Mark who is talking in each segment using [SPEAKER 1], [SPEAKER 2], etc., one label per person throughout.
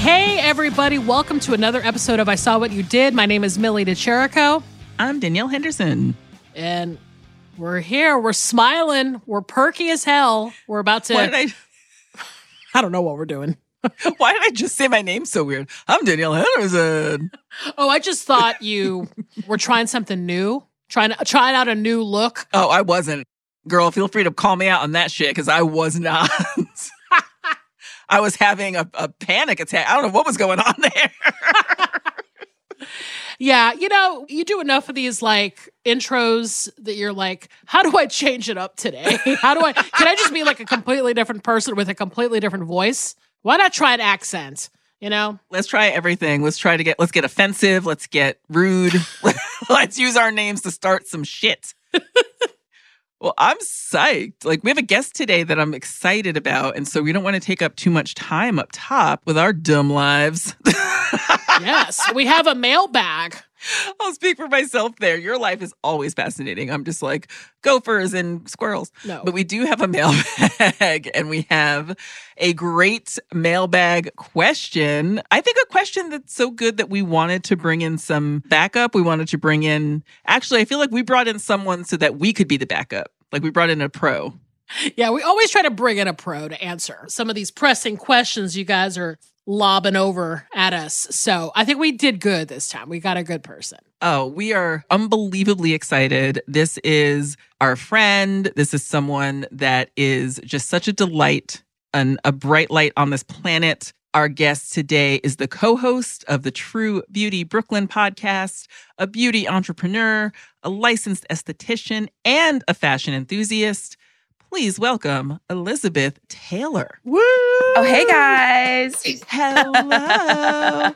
[SPEAKER 1] Hey, everybody, welcome to another episode of I Saw What You Did. My name is Millie De Chirico,
[SPEAKER 2] I'm Danielle Henderson.
[SPEAKER 1] and we're here. We're smiling. We're perky as hell. We're about to,
[SPEAKER 2] did I
[SPEAKER 1] I don't know what we're doing.
[SPEAKER 2] why did I just say my name so weird? I'm Danielle Henderson.
[SPEAKER 1] Oh, I just thought you were trying something new, trying trying out a new look.
[SPEAKER 2] Oh, I wasn't. Girl, feel free to call me out on that shit because I was not. I was having a, a panic attack. I don't know what was going on there.
[SPEAKER 1] Yeah, you know, you do enough of these like intros that you're like, how do I change it up today? How do I can I just be like a completely different person with a completely different voice? Why not try an accent? You know?
[SPEAKER 2] let's try everything. Let's try to get let's get offensive. Let's get rude. let's use our names to start some shit. Well, I'm psyched. Like we have a guest today that I'm excited about, and so we don't want to take up too much time up top with our dumb lives.
[SPEAKER 1] Yes. We have a mailbag.
[SPEAKER 2] I'll speak for myself there. Your life is always fascinating. I'm just like gophers and squirrels.
[SPEAKER 1] No.
[SPEAKER 2] But we do have a mailbag and we have a great mailbag question. I think a question that's so good that we wanted to bring in some backup. We wanted to bring in, actually, I feel like we brought in someone so that we could be the backup. Like we brought in a pro.
[SPEAKER 1] Yeah, we always try to bring in a pro to answer some of these pressing questions you guys are lobbing over at us. So I think we did good this time. We got a good person.
[SPEAKER 2] Oh, we are unbelievably excited. This is our friend. This is someone that is just such a delight and a bright light on this planet. Our guest today is the co host of the True Beauty Brooklyn podcast, a beauty entrepreneur, a licensed esthetician, and a fashion enthusiast. Please welcome Elizabeth Taylor. Woo!
[SPEAKER 3] Oh, hey guys.
[SPEAKER 2] Hello.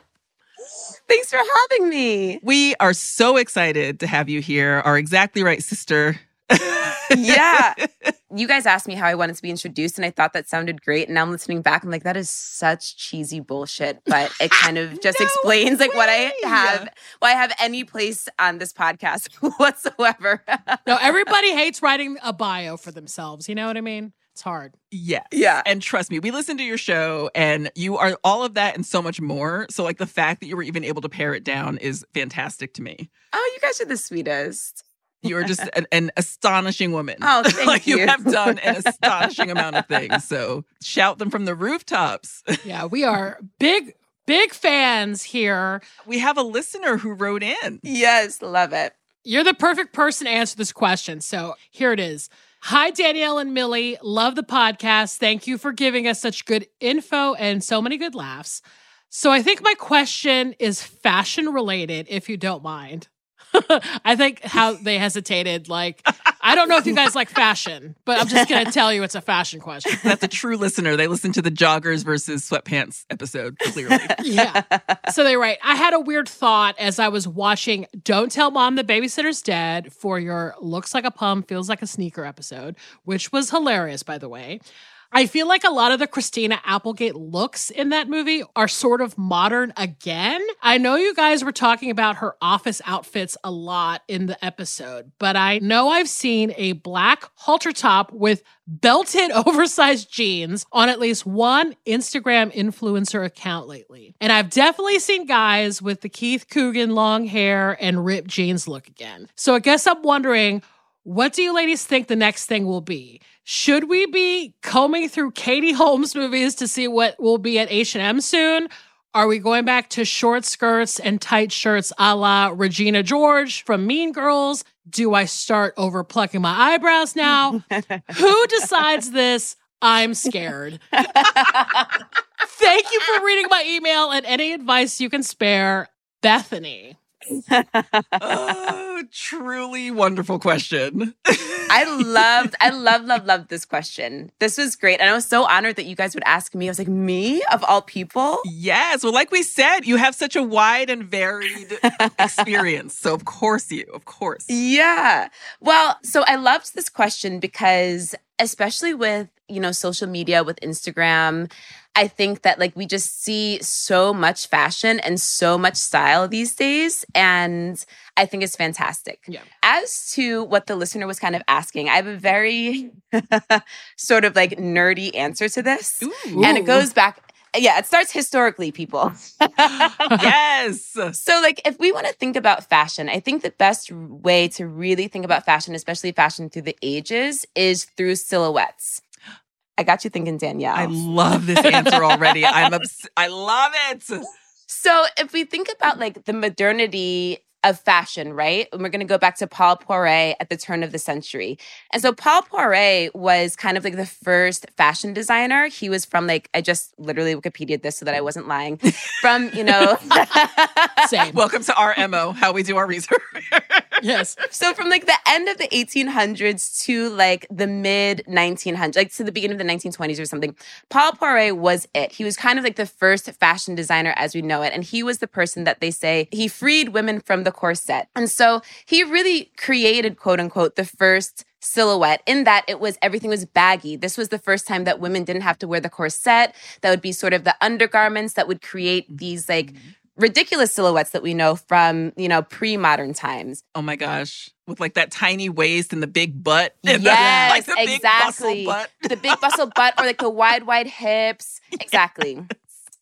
[SPEAKER 3] Thanks for having me.
[SPEAKER 2] We are so excited to have you here, our exactly right sister.
[SPEAKER 3] Yeah. You guys asked me how I wanted to be introduced, and I thought that sounded great. And now I'm listening back. I'm like, that is such cheesy bullshit, but it kind of just
[SPEAKER 2] No
[SPEAKER 3] explains like what I have, why I have any place on this podcast whatsoever.
[SPEAKER 1] No, everybody hates writing a bio for themselves. You know what I mean? It's hard.
[SPEAKER 2] Yeah.
[SPEAKER 3] Yeah.
[SPEAKER 2] And trust me, we listened to your show and you are all of that and so much more. So, like, the fact that you were even able to pare it down is fantastic to me.
[SPEAKER 3] oh, you guys are the sweetest.
[SPEAKER 2] You are just an, an astonishing woman.
[SPEAKER 3] Oh, thank
[SPEAKER 2] like, you
[SPEAKER 3] you.
[SPEAKER 2] have done an astonishing amount of things. So, shout them from the rooftops.
[SPEAKER 1] Yeah, we are big, big fans here.
[SPEAKER 2] We have a listener who wrote in.
[SPEAKER 3] Yes, love it.
[SPEAKER 1] You're the perfect person to answer this question. So here it is. Hi, Danielle and Millie. Love the podcast. Thank you for giving us such good info and so many good laughs. So I think my question is fashion related, if you don't mind. I think how they hesitated, like, I don't know if you guys like fashion, but I'm just going to tell you it's a fashion question.
[SPEAKER 2] That's a true listener. They listen to the joggers versus sweatpants episode, clearly.
[SPEAKER 1] yeah. So they write, I had a weird thought as I was watching Don't Tell Mom the Babysitter's Dead for your Looks Like a Pump, Feels Like a Sneaker episode, which was hilarious, by the way. I feel like a lot of the Christina Applegate looks in that movie are sort of modern again. I know you guys were talking about her office outfits a lot in the episode, but I know I've seen a black halter top with belted oversized jeans on at least one Instagram influencer account lately. And I've definitely seen guys with the Keith Coogan long hair and ripped jeans look again. So I guess I'm wondering what do you ladies think the next thing will be? Should we be combing through Katie Holmes movies to see what will be at H&M soon? Are we going back to short skirts and tight shirts a la Regina George from Mean Girls? Do I start over plucking my eyebrows now? Who decides this? I'm scared. Thank Thank you for reading my email and any advice you can spare, Bethany.
[SPEAKER 2] Oh, truly wonderful question.
[SPEAKER 3] I loved, I love, love, love this question. This was great. And I was so honored that you guys would ask me. I was like, me of all people?
[SPEAKER 2] Yes. Well, like we said, you have such a wide and varied experience. So, of course, you, of course.
[SPEAKER 3] Yeah. Well, so I loved this question because, especially with, you know, social media, with Instagram, I think that like we just see so much fashion and so much style these days. And I think it's fantastic.
[SPEAKER 1] Yeah.
[SPEAKER 3] As to what the listener was kind of asking, I have a very sort of like nerdy answer to this.
[SPEAKER 2] Ooh.
[SPEAKER 3] And it goes back, yeah, it starts historically, people.
[SPEAKER 2] yes.
[SPEAKER 3] So, like, if we want to think about fashion, I think the best way to really think about fashion, especially fashion through the ages, is through silhouettes. I got you thinking, Danielle.
[SPEAKER 2] I love this answer already. I'm obs- I love it.
[SPEAKER 3] So if we think about like the modernity of fashion, right? And we're going to go back to Paul Poiret at the turn of the century. And so Paul Poiret was kind of like the first fashion designer. He was from like I just literally Wikipedia this so that I wasn't lying. From, you know,
[SPEAKER 1] Same.
[SPEAKER 2] Welcome to our MO, how we do our research.
[SPEAKER 1] yes.
[SPEAKER 3] so from like the end of the 1800s to like the mid 1900s, like to the beginning of the 1920s or something, Paul Poiret was it. He was kind of like the first fashion designer as we know it. And he was the person that they say he freed women from the corset. And so he really created, quote unquote, the first silhouette in that it was everything was baggy. This was the first time that women didn't have to wear the corset. That would be sort of the undergarments that would create these like mm-hmm. ridiculous silhouettes that we know from, you know, pre-modern times.
[SPEAKER 2] oh my gosh. With like that tiny waist and the big butt. The-
[SPEAKER 3] Yes,
[SPEAKER 2] like the big
[SPEAKER 3] exactly.
[SPEAKER 2] butt.
[SPEAKER 3] the big bustle butt or like the wide, wide hips. Exactly.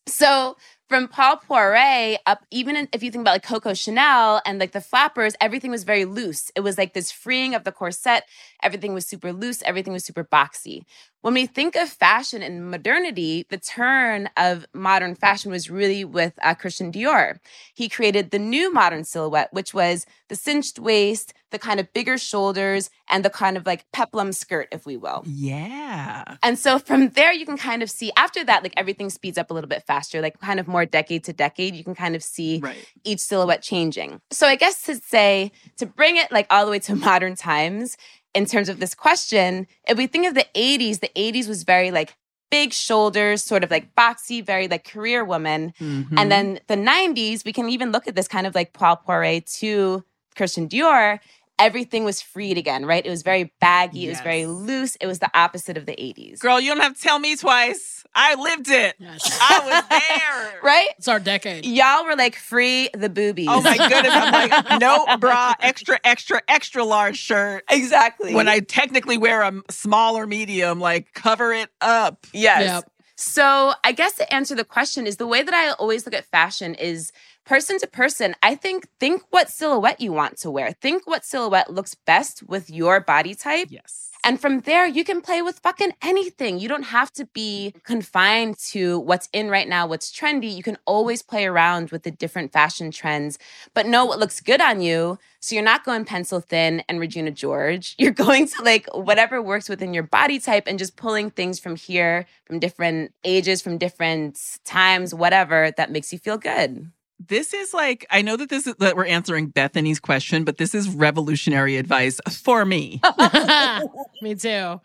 [SPEAKER 3] So from Paul Poiret up, even in, if you think about like Coco Chanel and like the flappers, everything was very loose. It was like this freeing of the corset. Everything was super loose. Everything was super boxy. When we think of fashion and modernity, the turn of modern fashion was really with uh, Christian Dior. He created the new modern silhouette, which was the cinched waist, the kind of bigger shoulders, and the kind of like peplum skirt, if we will.
[SPEAKER 2] Yeah.
[SPEAKER 3] And so from there, you can kind of see after that, like everything speeds up a little bit faster, like kind of more decade to decade. You can kind of see
[SPEAKER 2] Right.
[SPEAKER 3] each silhouette changing. So I guess to say, to bring it like all the way to modern times in terms of this question, if we think of the 80s, the 80s was very like big shoulders, sort of like boxy, very like career woman.
[SPEAKER 2] Mhm.
[SPEAKER 3] And then the 90s, we can even look at this kind of like Paul Poiret to Christian Dior. Everything was freed again, right? It was very baggy, it was very loose. It was the opposite of the 80s.
[SPEAKER 2] Girl, you don't have to tell me twice. I lived it.
[SPEAKER 1] Yes.
[SPEAKER 2] I was there.
[SPEAKER 3] Right?
[SPEAKER 1] It's our decade.
[SPEAKER 3] Y'all were like free the boobies.
[SPEAKER 2] Oh my goodness. I'm like, no bra, extra, extra, extra large shirt.
[SPEAKER 3] exactly.
[SPEAKER 2] When I technically wear a small or medium, like cover it up.
[SPEAKER 3] yes.
[SPEAKER 1] Yep.
[SPEAKER 3] So I guess to answer the question is the way that I always look at fashion is person to person. I think think what silhouette you want to wear. Think what silhouette looks best with your body type.
[SPEAKER 2] Yes.
[SPEAKER 3] And from there, you can play with fucking anything. You don't have to be confined to what's in right now, what's trendy. You can always play around with the different fashion trends, but know what looks good on you. So you're not going pencil thin and Regina George. You're going to like whatever works within your body type and just pulling things from here, from different ages, from different times, whatever that makes you feel good.
[SPEAKER 2] This is like I know that this is that we're answering Bethany's question, but this is revolutionary advice for me.
[SPEAKER 1] Me too.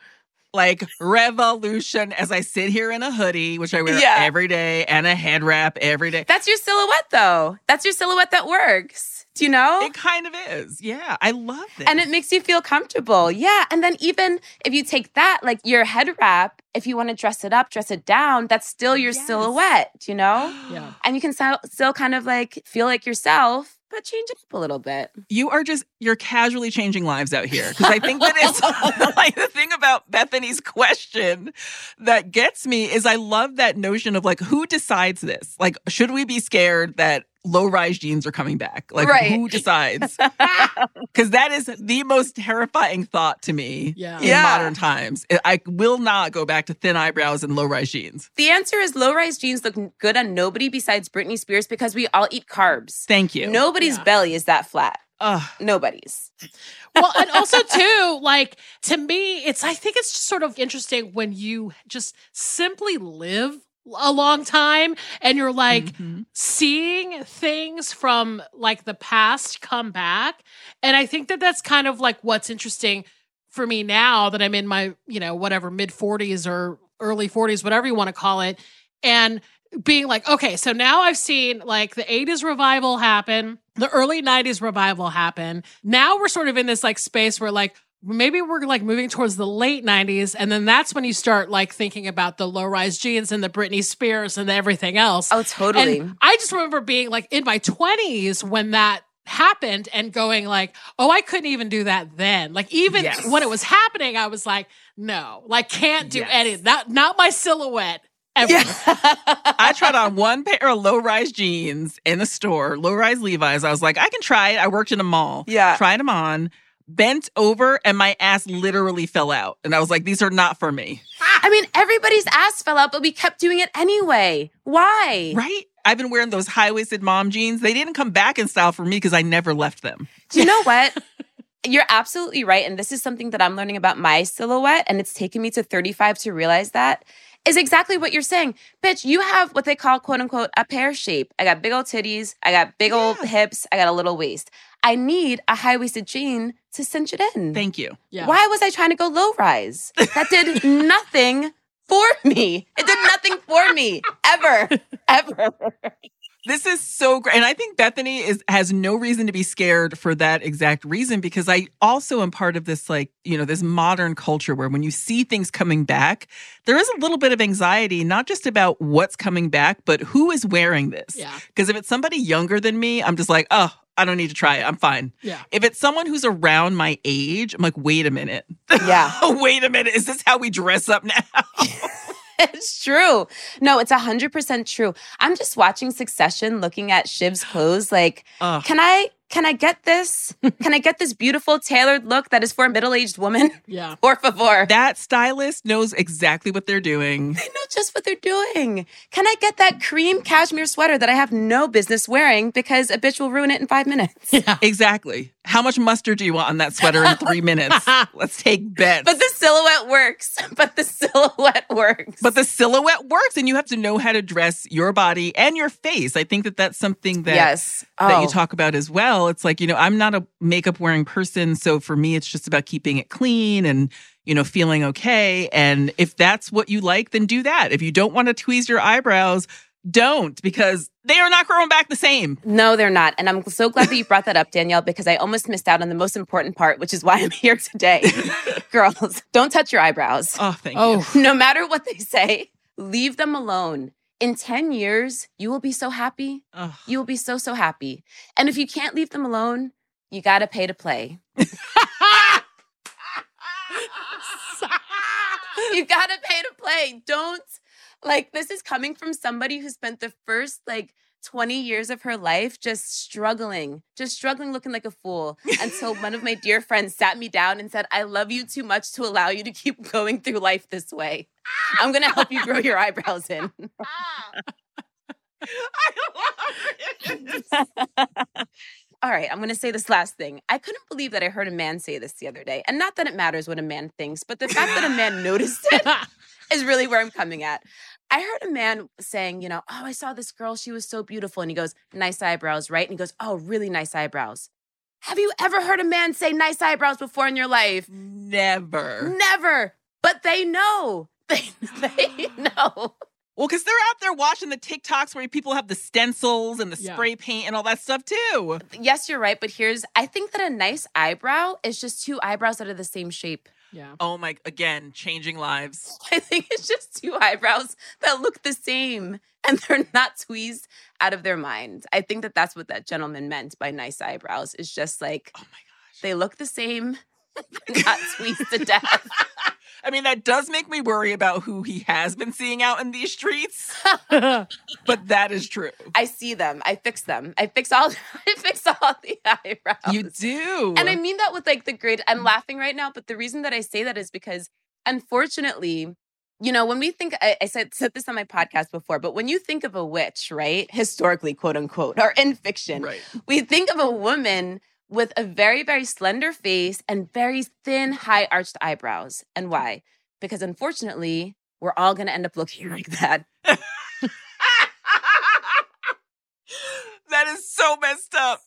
[SPEAKER 2] like revolution as I sit here in a hoodie, which I wear
[SPEAKER 3] Yeah.
[SPEAKER 2] every day, and a head wrap every day.
[SPEAKER 3] That's your silhouette though. That's your silhouette that works. Do you know?
[SPEAKER 2] It kind of is. Yeah. I love it.
[SPEAKER 3] and it makes you feel comfortable. Yeah. And then even if you take that, like your head wrap, if you want to dress it up, dress it down, that's still your
[SPEAKER 2] Yes.
[SPEAKER 3] silhouette, you know?
[SPEAKER 1] Yeah.
[SPEAKER 3] And you can still kind of like feel like yourself, but change it up a little bit.
[SPEAKER 2] you are just you're casually changing lives out here because I think that it's like the thing about Bethany's question that gets me is I love that notion of like who decides this? Like should we be scared that low rise jeans are coming back? Like
[SPEAKER 3] Right.
[SPEAKER 2] who decides? Because that is the most terrifying thought to me
[SPEAKER 1] Yeah.
[SPEAKER 2] in
[SPEAKER 3] Yeah.
[SPEAKER 2] modern times. I- I will not go back to thin eyebrows and low rise jeans.
[SPEAKER 3] The answer is low rise jeans look good on nobody besides Britney Spears because we all eat carbs.
[SPEAKER 2] Thank you.
[SPEAKER 3] Nobody's
[SPEAKER 1] Yeah.
[SPEAKER 3] belly is that flat.
[SPEAKER 2] Ugh.
[SPEAKER 3] Nobody's.
[SPEAKER 1] well, and also too, like to me, it's I think it's just sort of interesting when you just simply live a long time and you're like
[SPEAKER 2] Mhm.
[SPEAKER 1] seeing things from like the past come back and i think that that's kind of like what's interesting for me now that i'm in my you know whatever mid 40s or early 40s whatever you want to call it and being like okay so now i've seen like the 80s revival happen the early 90s revival happen now we're sort of in this like space where like maybe we're like moving towards the late 90s and then that's when you start like thinking about the low rise jeans and the Britney Spears and everything else.
[SPEAKER 3] Oh, totally.
[SPEAKER 1] And I just remember being like in my 20s when that happened and going like, "Oh, I couldn't even do that then." Like even
[SPEAKER 2] Yes.
[SPEAKER 1] when it was happening, I was like, "No, like can't do
[SPEAKER 2] Yes.
[SPEAKER 1] any not not my silhouette." Ever.
[SPEAKER 2] I tried on one pair of low rise jeans in the store, low rise Levi's. I was like, I can try it. I worked in a mall.
[SPEAKER 3] Yeah.
[SPEAKER 2] Tried them on, bent over, and my ass literally fell out. And I was like, these are not for me.
[SPEAKER 3] I mean, everybody's ass fell out, but we kept doing it anyway. Why?
[SPEAKER 2] Right? I've been wearing those high waisted mom jeans. They didn't come back in style for me because I never left them.
[SPEAKER 3] Do you know what? You're absolutely right. And this is something that I'm learning about my silhouette. And it's taken me to 35 to realize that is exactly what you're saying. Bitch, you have what they call quote unquote a pear shape. I got big old titties. I got big old
[SPEAKER 2] Yeah.
[SPEAKER 3] hips. I got a little waist. I need a high waisted jean to cinch it in.
[SPEAKER 2] Thank you.
[SPEAKER 1] Yeah.
[SPEAKER 3] Why was I trying to go low rise? That did nothing for me. It did nothing for me ever, ever.
[SPEAKER 2] This is so great. And I think Bethany is has no reason to be scared for that exact reason because I also am part of this like, you know, this modern culture where when you see things coming back, there is a little bit of anxiety, not just about what's coming back, but who is wearing this.
[SPEAKER 1] Yeah.
[SPEAKER 2] Because if it's somebody younger than me, I'm just like, oh, I don't need to try it. I'm fine.
[SPEAKER 1] Yeah.
[SPEAKER 2] If it's someone who's around my age, I'm like, wait a minute.
[SPEAKER 3] Yeah.
[SPEAKER 2] wait a minute. Is this how we dress up now?
[SPEAKER 3] It's true. No, it's 100% true. I'm just watching Succession looking at Shiv's clothes like,
[SPEAKER 2] Ugh.
[SPEAKER 3] can I can I get this? Can I get this beautiful tailored look that is for a middle-aged woman?
[SPEAKER 1] Yeah.
[SPEAKER 3] Por favor.
[SPEAKER 2] that stylist knows exactly what they're doing.
[SPEAKER 3] They know just what they're doing. Can I get that cream cashmere sweater that I have no business wearing because a bitch will ruin it in five minutes?
[SPEAKER 1] Yeah.
[SPEAKER 2] Exactly. How much mustard do you want on that sweater in three minutes? Let's take bets.
[SPEAKER 3] But the silhouette works. But the silhouette works.
[SPEAKER 2] But the silhouette works, and you have to know how to dress your body and your face. I think that that's something that
[SPEAKER 3] yes.
[SPEAKER 2] that
[SPEAKER 3] Oh.
[SPEAKER 2] you talk about as well. It's like you know, I'm not a makeup wearing person, so for me, it's just about keeping it clean and you know feeling okay. And if that's what you like, then do that. If you don't want to tweeze your eyebrows, don't because they are not growing back the same.
[SPEAKER 3] No, they're not. And I'm so glad that you brought that up, Danielle, because I almost missed out on the most important part, which is why I'm here today. Girls, don't touch your eyebrows.
[SPEAKER 2] Oh, thank you.
[SPEAKER 1] Oh,
[SPEAKER 3] No matter what they say, leave them alone. In 10 years, you will be so happy.
[SPEAKER 2] Ugh.
[SPEAKER 3] You will be so, so happy. And if you can't leave them alone, you got to pay to play. You got to pay to play. Don't, like, this is coming from somebody who spent the first, like, 20 years of her life just struggling, just struggling, looking like a fool. Until one of my dear friends sat me down and said, I love you too much to allow you to keep going through life this way. I'm going to help you grow your eyebrows in.
[SPEAKER 2] I love it.
[SPEAKER 3] All right, I'm going to say this last thing. I couldn't believe that I heard a man say this the other day. And not that it matters what a man thinks, but the fact that a man noticed it is really where I'm coming at. I heard a man saying, you know, oh, I saw this girl. She was so beautiful. And he goes, nice eyebrows, right? And he goes, oh, really nice eyebrows. Have you ever heard a man say nice eyebrows before in your life?
[SPEAKER 2] Never.
[SPEAKER 3] Never. But they know. They, they know.
[SPEAKER 2] Well, because they're out there watching the TikToks where people have the stencils and the
[SPEAKER 1] Yeah.
[SPEAKER 2] spray paint and all that stuff too.
[SPEAKER 3] Yes, you're right. But here's, I think that a nice eyebrow is just two eyebrows that are the same shape.
[SPEAKER 1] Yeah.
[SPEAKER 2] Oh my, again, changing lives.
[SPEAKER 3] I think it's just two eyebrows that look the same and they're not tweezed out of their mind. I think that that's what that gentleman meant by nice eyebrows. Is just like
[SPEAKER 2] Oh my gosh.
[SPEAKER 3] they look the same, not tweezed to death.
[SPEAKER 2] I mean, that does make me worry about who he has been seeing out in these streets, but that is true.
[SPEAKER 3] I see them. I fix them. I fix all. I fix all the eyebrows.
[SPEAKER 2] You do.
[SPEAKER 3] And I mean that with like the great, I'm laughing right now, but the reason that I say that is because unfortunately, you know, when we think, I, I said, said this on my podcast before, but when you think of a witch, right, historically, quote unquote, or in fiction,
[SPEAKER 2] right.
[SPEAKER 3] we think of a woman with a very, very slender face and very thin, high arched eyebrows. And why? Because unfortunately, we're all going to end up looking like that.
[SPEAKER 2] that is so messed up.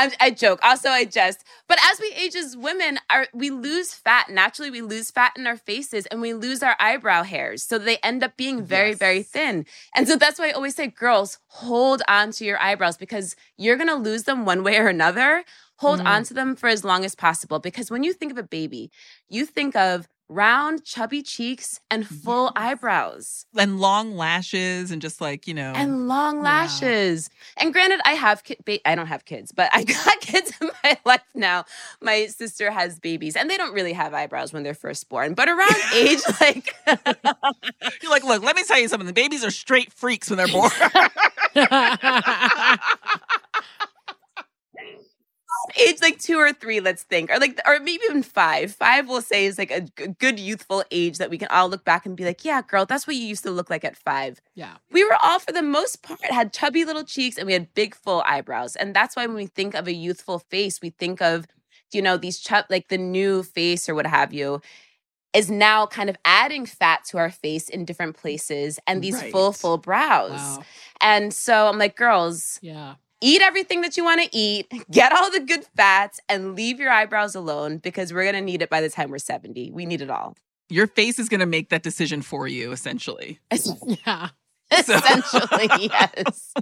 [SPEAKER 3] I, I, joke. Also, I jest. But as we age as women, our, we lose fat. Naturally, we lose fat in our faces and we lose our eyebrow hairs. So they end up being very, yes. very thin. And so that's why I always say, girls, hold on to your eyebrows because you're going to lose them one way or another. Hold mm. on to them for as long as possible. Because when you think of a baby, you think of round, chubby cheeks, and full yes. eyebrows.
[SPEAKER 2] And long lashes, and just like, you know.
[SPEAKER 3] And long lashes. And granted, I have, ki- ba- I don't have kids, but I got kids in my life now. My sister has babies, and they don't really have eyebrows when they're first born, but around age, like.
[SPEAKER 2] You're like, look, let me tell you something. The babies are straight freaks when they're born
[SPEAKER 3] age like two or three, let's think, or like, or maybe even five. Five, we'll say, is like a g- good youthful age that we can all look back and be like, yeah, girl, that's what you used to look like at five.
[SPEAKER 1] Yeah.
[SPEAKER 3] We were all, for the most part, had chubby little cheeks and we had big, full eyebrows. And that's why when we think of a youthful face, we think of, you know, these chub, like the new face or what have you is now kind of adding fat to our face in different places and these right. full full brows. Wow. And so I'm like girls,
[SPEAKER 1] yeah
[SPEAKER 3] eat everything that you want to eat, get all the good fats, and leave your eyebrows alone because we're going to need it by the time we're 70. We need it all.
[SPEAKER 2] Your face is going to make that decision for you, essentially.
[SPEAKER 1] yeah.
[SPEAKER 3] Essentially, yes.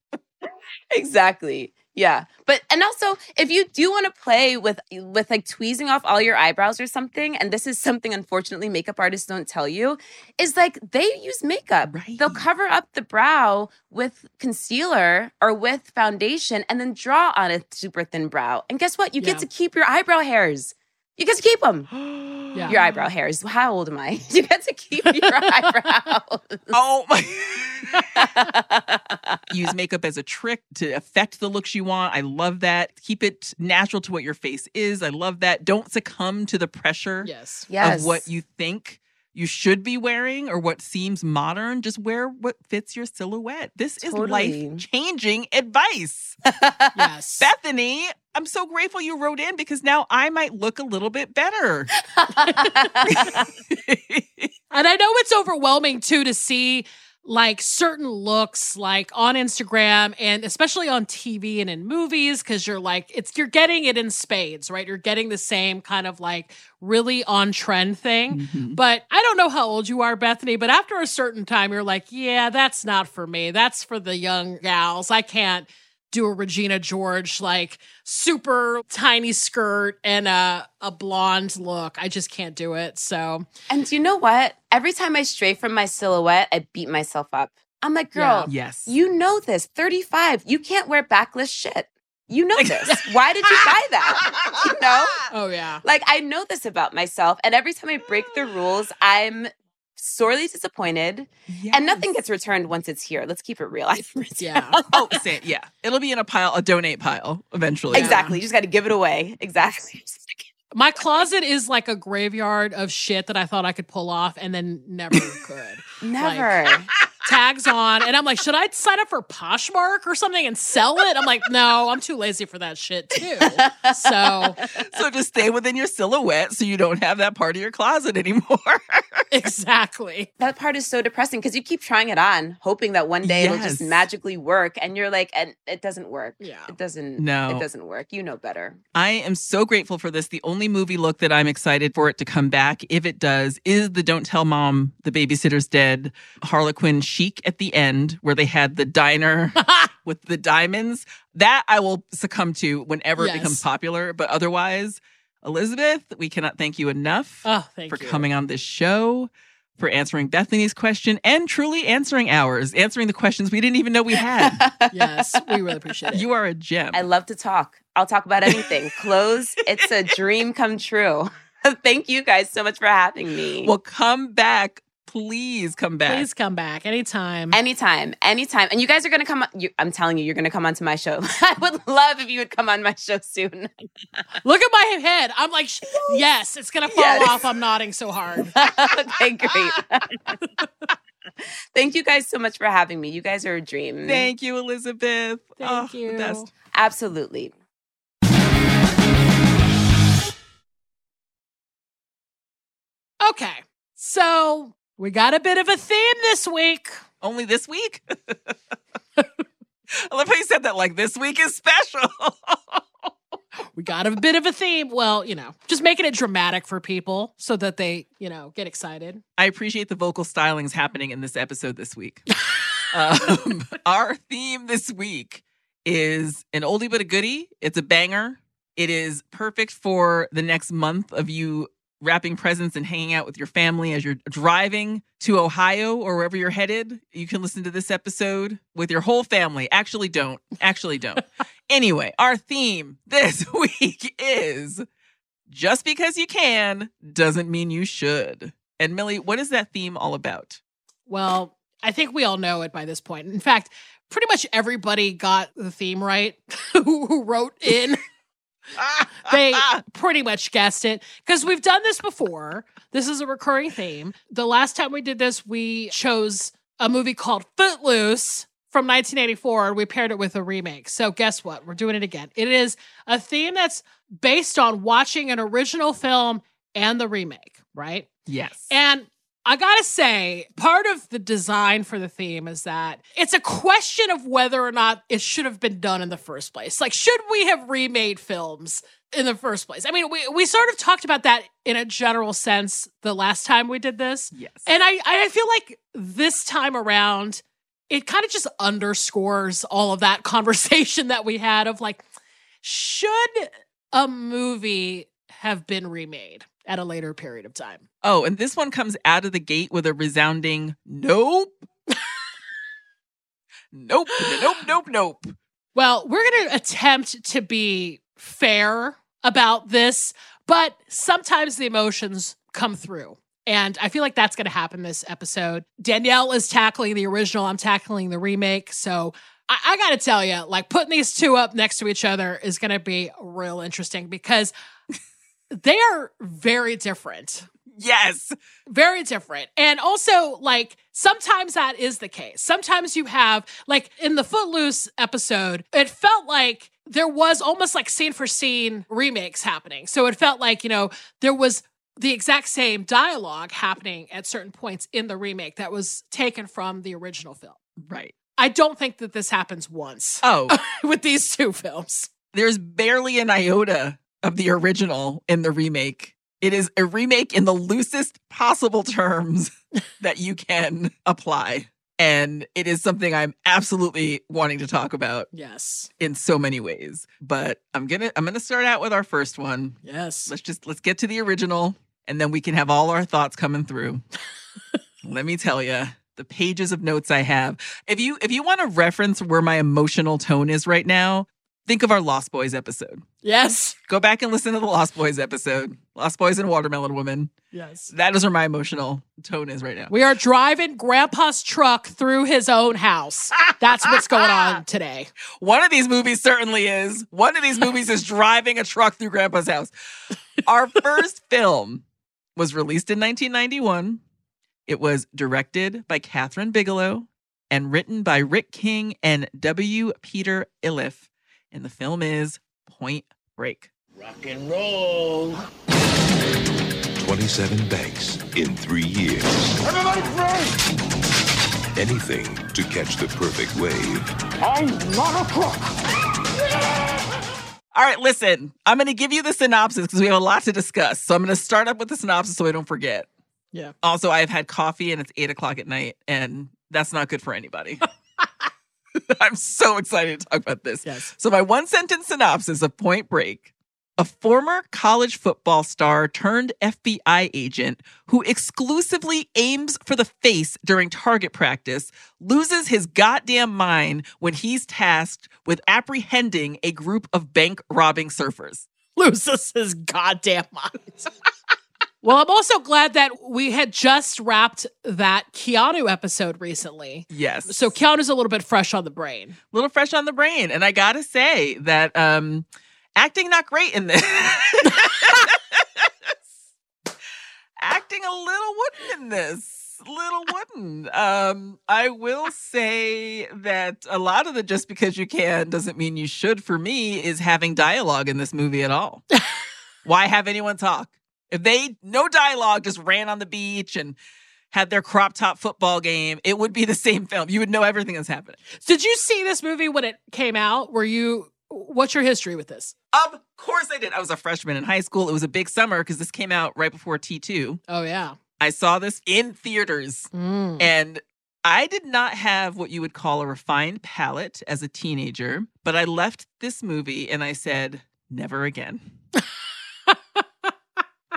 [SPEAKER 3] exactly. Yeah. But and also if you do want to play with with like tweezing off all your eyebrows or something, and this is something unfortunately makeup artists don't tell you, is like they use makeup. Right. They'll cover up the brow with concealer or with foundation and then draw on a super thin brow. And guess what? You yeah. get to keep your eyebrow hairs. You get to keep them. yeah. Your eyebrow hairs. How old am I? You get to keep your eyebrows.
[SPEAKER 2] Oh my. Use makeup as a trick to affect the looks you want. I love that. Keep it natural to what your face is. I love that. Don't succumb to the pressure
[SPEAKER 1] yes.
[SPEAKER 3] Yes.
[SPEAKER 2] of what you think you should be wearing or what seems modern. Just wear what fits your silhouette. This totally. is life changing advice.
[SPEAKER 1] yes.
[SPEAKER 2] Bethany, I'm so grateful you wrote in because now I might look a little bit better. and
[SPEAKER 1] I know it's overwhelming too to see like certain looks like on Instagram and especially on TV and in movies cuz you're like it's you're getting it in spades, right? You're getting the same kind of like really on trend thing. Mm-hmm. But I don't know how old you are, Bethany, but after a certain time you're like, yeah, that's not for me. That's for the young gals. I can't do a Regina George like super tiny skirt and a a blonde look. I just can't do it. So
[SPEAKER 3] And you know what? Every time I stray from my silhouette, I beat myself up. I'm like, girl,
[SPEAKER 2] yeah. yes.
[SPEAKER 3] you know this. 35. You can't wear backless shit. You know this. Why did you buy that? You know?
[SPEAKER 1] Oh yeah.
[SPEAKER 3] Like I know this about myself. And every time I break the rules, I'm sorely disappointed. Yes. And nothing gets returned once it's here. Let's keep it real.
[SPEAKER 1] yeah.
[SPEAKER 2] oh, say, yeah. It'll be in a pile, a donate pile eventually.
[SPEAKER 3] Exactly. Yeah. You just got to give it away. Exactly.
[SPEAKER 1] My closet is like a graveyard of shit that I thought I could pull off and then never could.
[SPEAKER 3] never.
[SPEAKER 1] Like, tags on. And I'm like, should I sign up for Poshmark or something and sell it? I'm like, no, I'm too lazy for that shit too. So,
[SPEAKER 2] so just stay within your silhouette so you don't have that part of your closet anymore.
[SPEAKER 1] exactly.
[SPEAKER 3] That part is so depressing because you keep trying it on, hoping that one day yes. it'll just magically work. And you're like, and it doesn't work.
[SPEAKER 1] Yeah.
[SPEAKER 3] It doesn't,
[SPEAKER 2] no.
[SPEAKER 3] it doesn't work. You know better.
[SPEAKER 2] I am so grateful for this. The only movie look that I'm excited for it to come back, if it does, is the Don't Tell Mom the Babysitter's Dead Harlequin chic at the end where they had the diner with the diamonds. That I will succumb to whenever yes. it becomes popular. But otherwise, Elizabeth, we cannot thank you enough
[SPEAKER 1] oh,
[SPEAKER 2] for
[SPEAKER 1] you.
[SPEAKER 2] coming on this show, for answering Bethany's question, and truly answering ours, answering the questions we didn't even know we had.
[SPEAKER 1] yes, we really appreciate it.
[SPEAKER 2] You are a gem.
[SPEAKER 3] I love to talk. I'll talk about anything. Clothes, it's a dream come true. Thank you guys so much for having me.
[SPEAKER 2] Well, come back please come back.
[SPEAKER 1] Please come back anytime.
[SPEAKER 3] Anytime. Anytime. And you guys are going to come. You, I'm telling you, you're going to come onto my show. I would love if you would come on my show soon.
[SPEAKER 1] Look at my head. I'm like, yes, it's going to fall yes. off. I'm nodding so hard.
[SPEAKER 3] okay, great. Thank you guys so much for having me. You guys are a dream.
[SPEAKER 2] Thank you, Elizabeth.
[SPEAKER 1] Thank oh, you.
[SPEAKER 2] best.
[SPEAKER 3] Absolutely.
[SPEAKER 1] Okay. So We got a bit of a theme this week.
[SPEAKER 2] Only this week? I love how you said that like this week is special.
[SPEAKER 1] we got a bit of a theme. Well, you know, just making it dramatic for people so that they, you know, get excited.
[SPEAKER 2] I appreciate the vocal stylings happening in this episode this week. um, our theme this week is an oldie but a goodie. It's a banger. It is perfect for the next month of you wrapping presents and hanging out with your family as you're driving to Ohio or wherever you're headed. You can listen to this episode with your whole family. Actually, don't. Actually, don't. anyway, our theme this week is just because you can doesn't mean you should. And Millie, what is that theme all about?
[SPEAKER 1] Well, I think we all know it by this point. In fact, pretty much everybody got the theme right who wrote in they pretty much guessed it because we've done this before. This is a recurring theme. The last time we did this, we chose a movie called Footloose from 1984 and we paired it with a remake. So guess what? We're doing it again. It is a theme that's based on watching an original film and the remake, right?
[SPEAKER 2] Yes.
[SPEAKER 1] And I gotta say, part of the design for the theme is that it's a question of whether or not it should have been done in the first place. Like, should we have remade films in the first place? I mean, we, we sort of talked about that in a general sense the last time we did this.
[SPEAKER 2] Yes.
[SPEAKER 1] And I, I feel like this time around, it kind of just underscores all of that conversation that we had of like, should a movie have been remade? At a later period of time.
[SPEAKER 2] Oh, and this one comes out of the gate with a resounding nope. nope, nope, nope, nope.
[SPEAKER 1] Well, we're going to attempt to be fair about this, but sometimes the emotions come through. And I feel like that's going to happen this episode. Danielle is tackling the original, I'm tackling the remake. So I, I got to tell you, like putting these two up next to each other is going to be real interesting because they are very different.
[SPEAKER 2] Yes.
[SPEAKER 1] Very different. And also, like, sometimes that is the case. Sometimes you have, like, in the Footloose episode, it felt like there was almost like scene for scene remakes happening. So it felt like, you know, there was the exact same dialogue happening at certain points in the remake that was taken from the original film.
[SPEAKER 2] Right.
[SPEAKER 1] I don't think that this happens once.
[SPEAKER 2] Oh,
[SPEAKER 1] with these two films.
[SPEAKER 2] There's barely an iota of the original in the remake. It is a remake in the loosest possible terms that you can apply. And it is something I'm absolutely wanting to talk about.
[SPEAKER 1] Yes.
[SPEAKER 2] In so many ways. But I'm gonna I'm gonna start out with our first one.
[SPEAKER 1] Yes.
[SPEAKER 2] Let's just let's get to the original and then we can have all our thoughts coming through. Let me tell you the pages of notes I have. If you if you want to reference where my emotional tone is right now, think of our Lost Boys episode.
[SPEAKER 1] Yes.
[SPEAKER 2] Go back and listen to the Lost Boys episode. Lost Boys and Watermelon Woman.
[SPEAKER 1] Yes.
[SPEAKER 2] That is where my emotional tone is right now.
[SPEAKER 1] We are driving Grandpa's truck through his own house. That's what's going on today.
[SPEAKER 2] One of these movies certainly is. One of these movies is driving a truck through Grandpa's house. Our first film was released in 1991. It was directed by Kathryn Bigelow and written by Rick King and W. Peter Iliff. And the film is Point Break.
[SPEAKER 4] Rock and roll.
[SPEAKER 5] 27 banks in three years.
[SPEAKER 4] Everybody free!
[SPEAKER 5] Anything to catch the perfect wave.
[SPEAKER 4] I'm not a crook.
[SPEAKER 2] All right, listen, I'm going to give you the synopsis because we have a lot to discuss. So I'm going to start up with the synopsis so I don't forget.
[SPEAKER 1] Yeah.
[SPEAKER 2] Also, I've had coffee and it's eight o'clock at night, and that's not good for anybody. I'm so excited to talk about this.
[SPEAKER 1] Yes.
[SPEAKER 2] So, my one sentence synopsis of Point Break a former college football star turned FBI agent who exclusively aims for the face during target practice loses his goddamn mind when he's tasked with apprehending a group of bank robbing surfers.
[SPEAKER 1] Loses his goddamn mind. well, I'm also glad that we had just wrapped that Keanu episode recently.
[SPEAKER 2] Yes.
[SPEAKER 1] So Keanu's a little bit fresh on the brain.
[SPEAKER 2] A little fresh on the brain. And I gotta say that um acting not great in this. acting a little wooden in this. Little wooden. Um, I will say that a lot of the just because you can doesn't mean you should for me is having dialogue in this movie at all. Why have anyone talk? If they no dialogue just ran on the beach and had their crop top football game, it would be the same film. You would know everything that's happening.
[SPEAKER 1] Did you see this movie when it came out? Were you what's your history with this?
[SPEAKER 2] Of course I did. I was a freshman in high school. It was a big summer because this came out right before T2.
[SPEAKER 1] Oh yeah.
[SPEAKER 2] I saw this in theaters
[SPEAKER 1] Mm.
[SPEAKER 2] and I did not have what you would call a refined palate as a teenager, but I left this movie and I said, never again.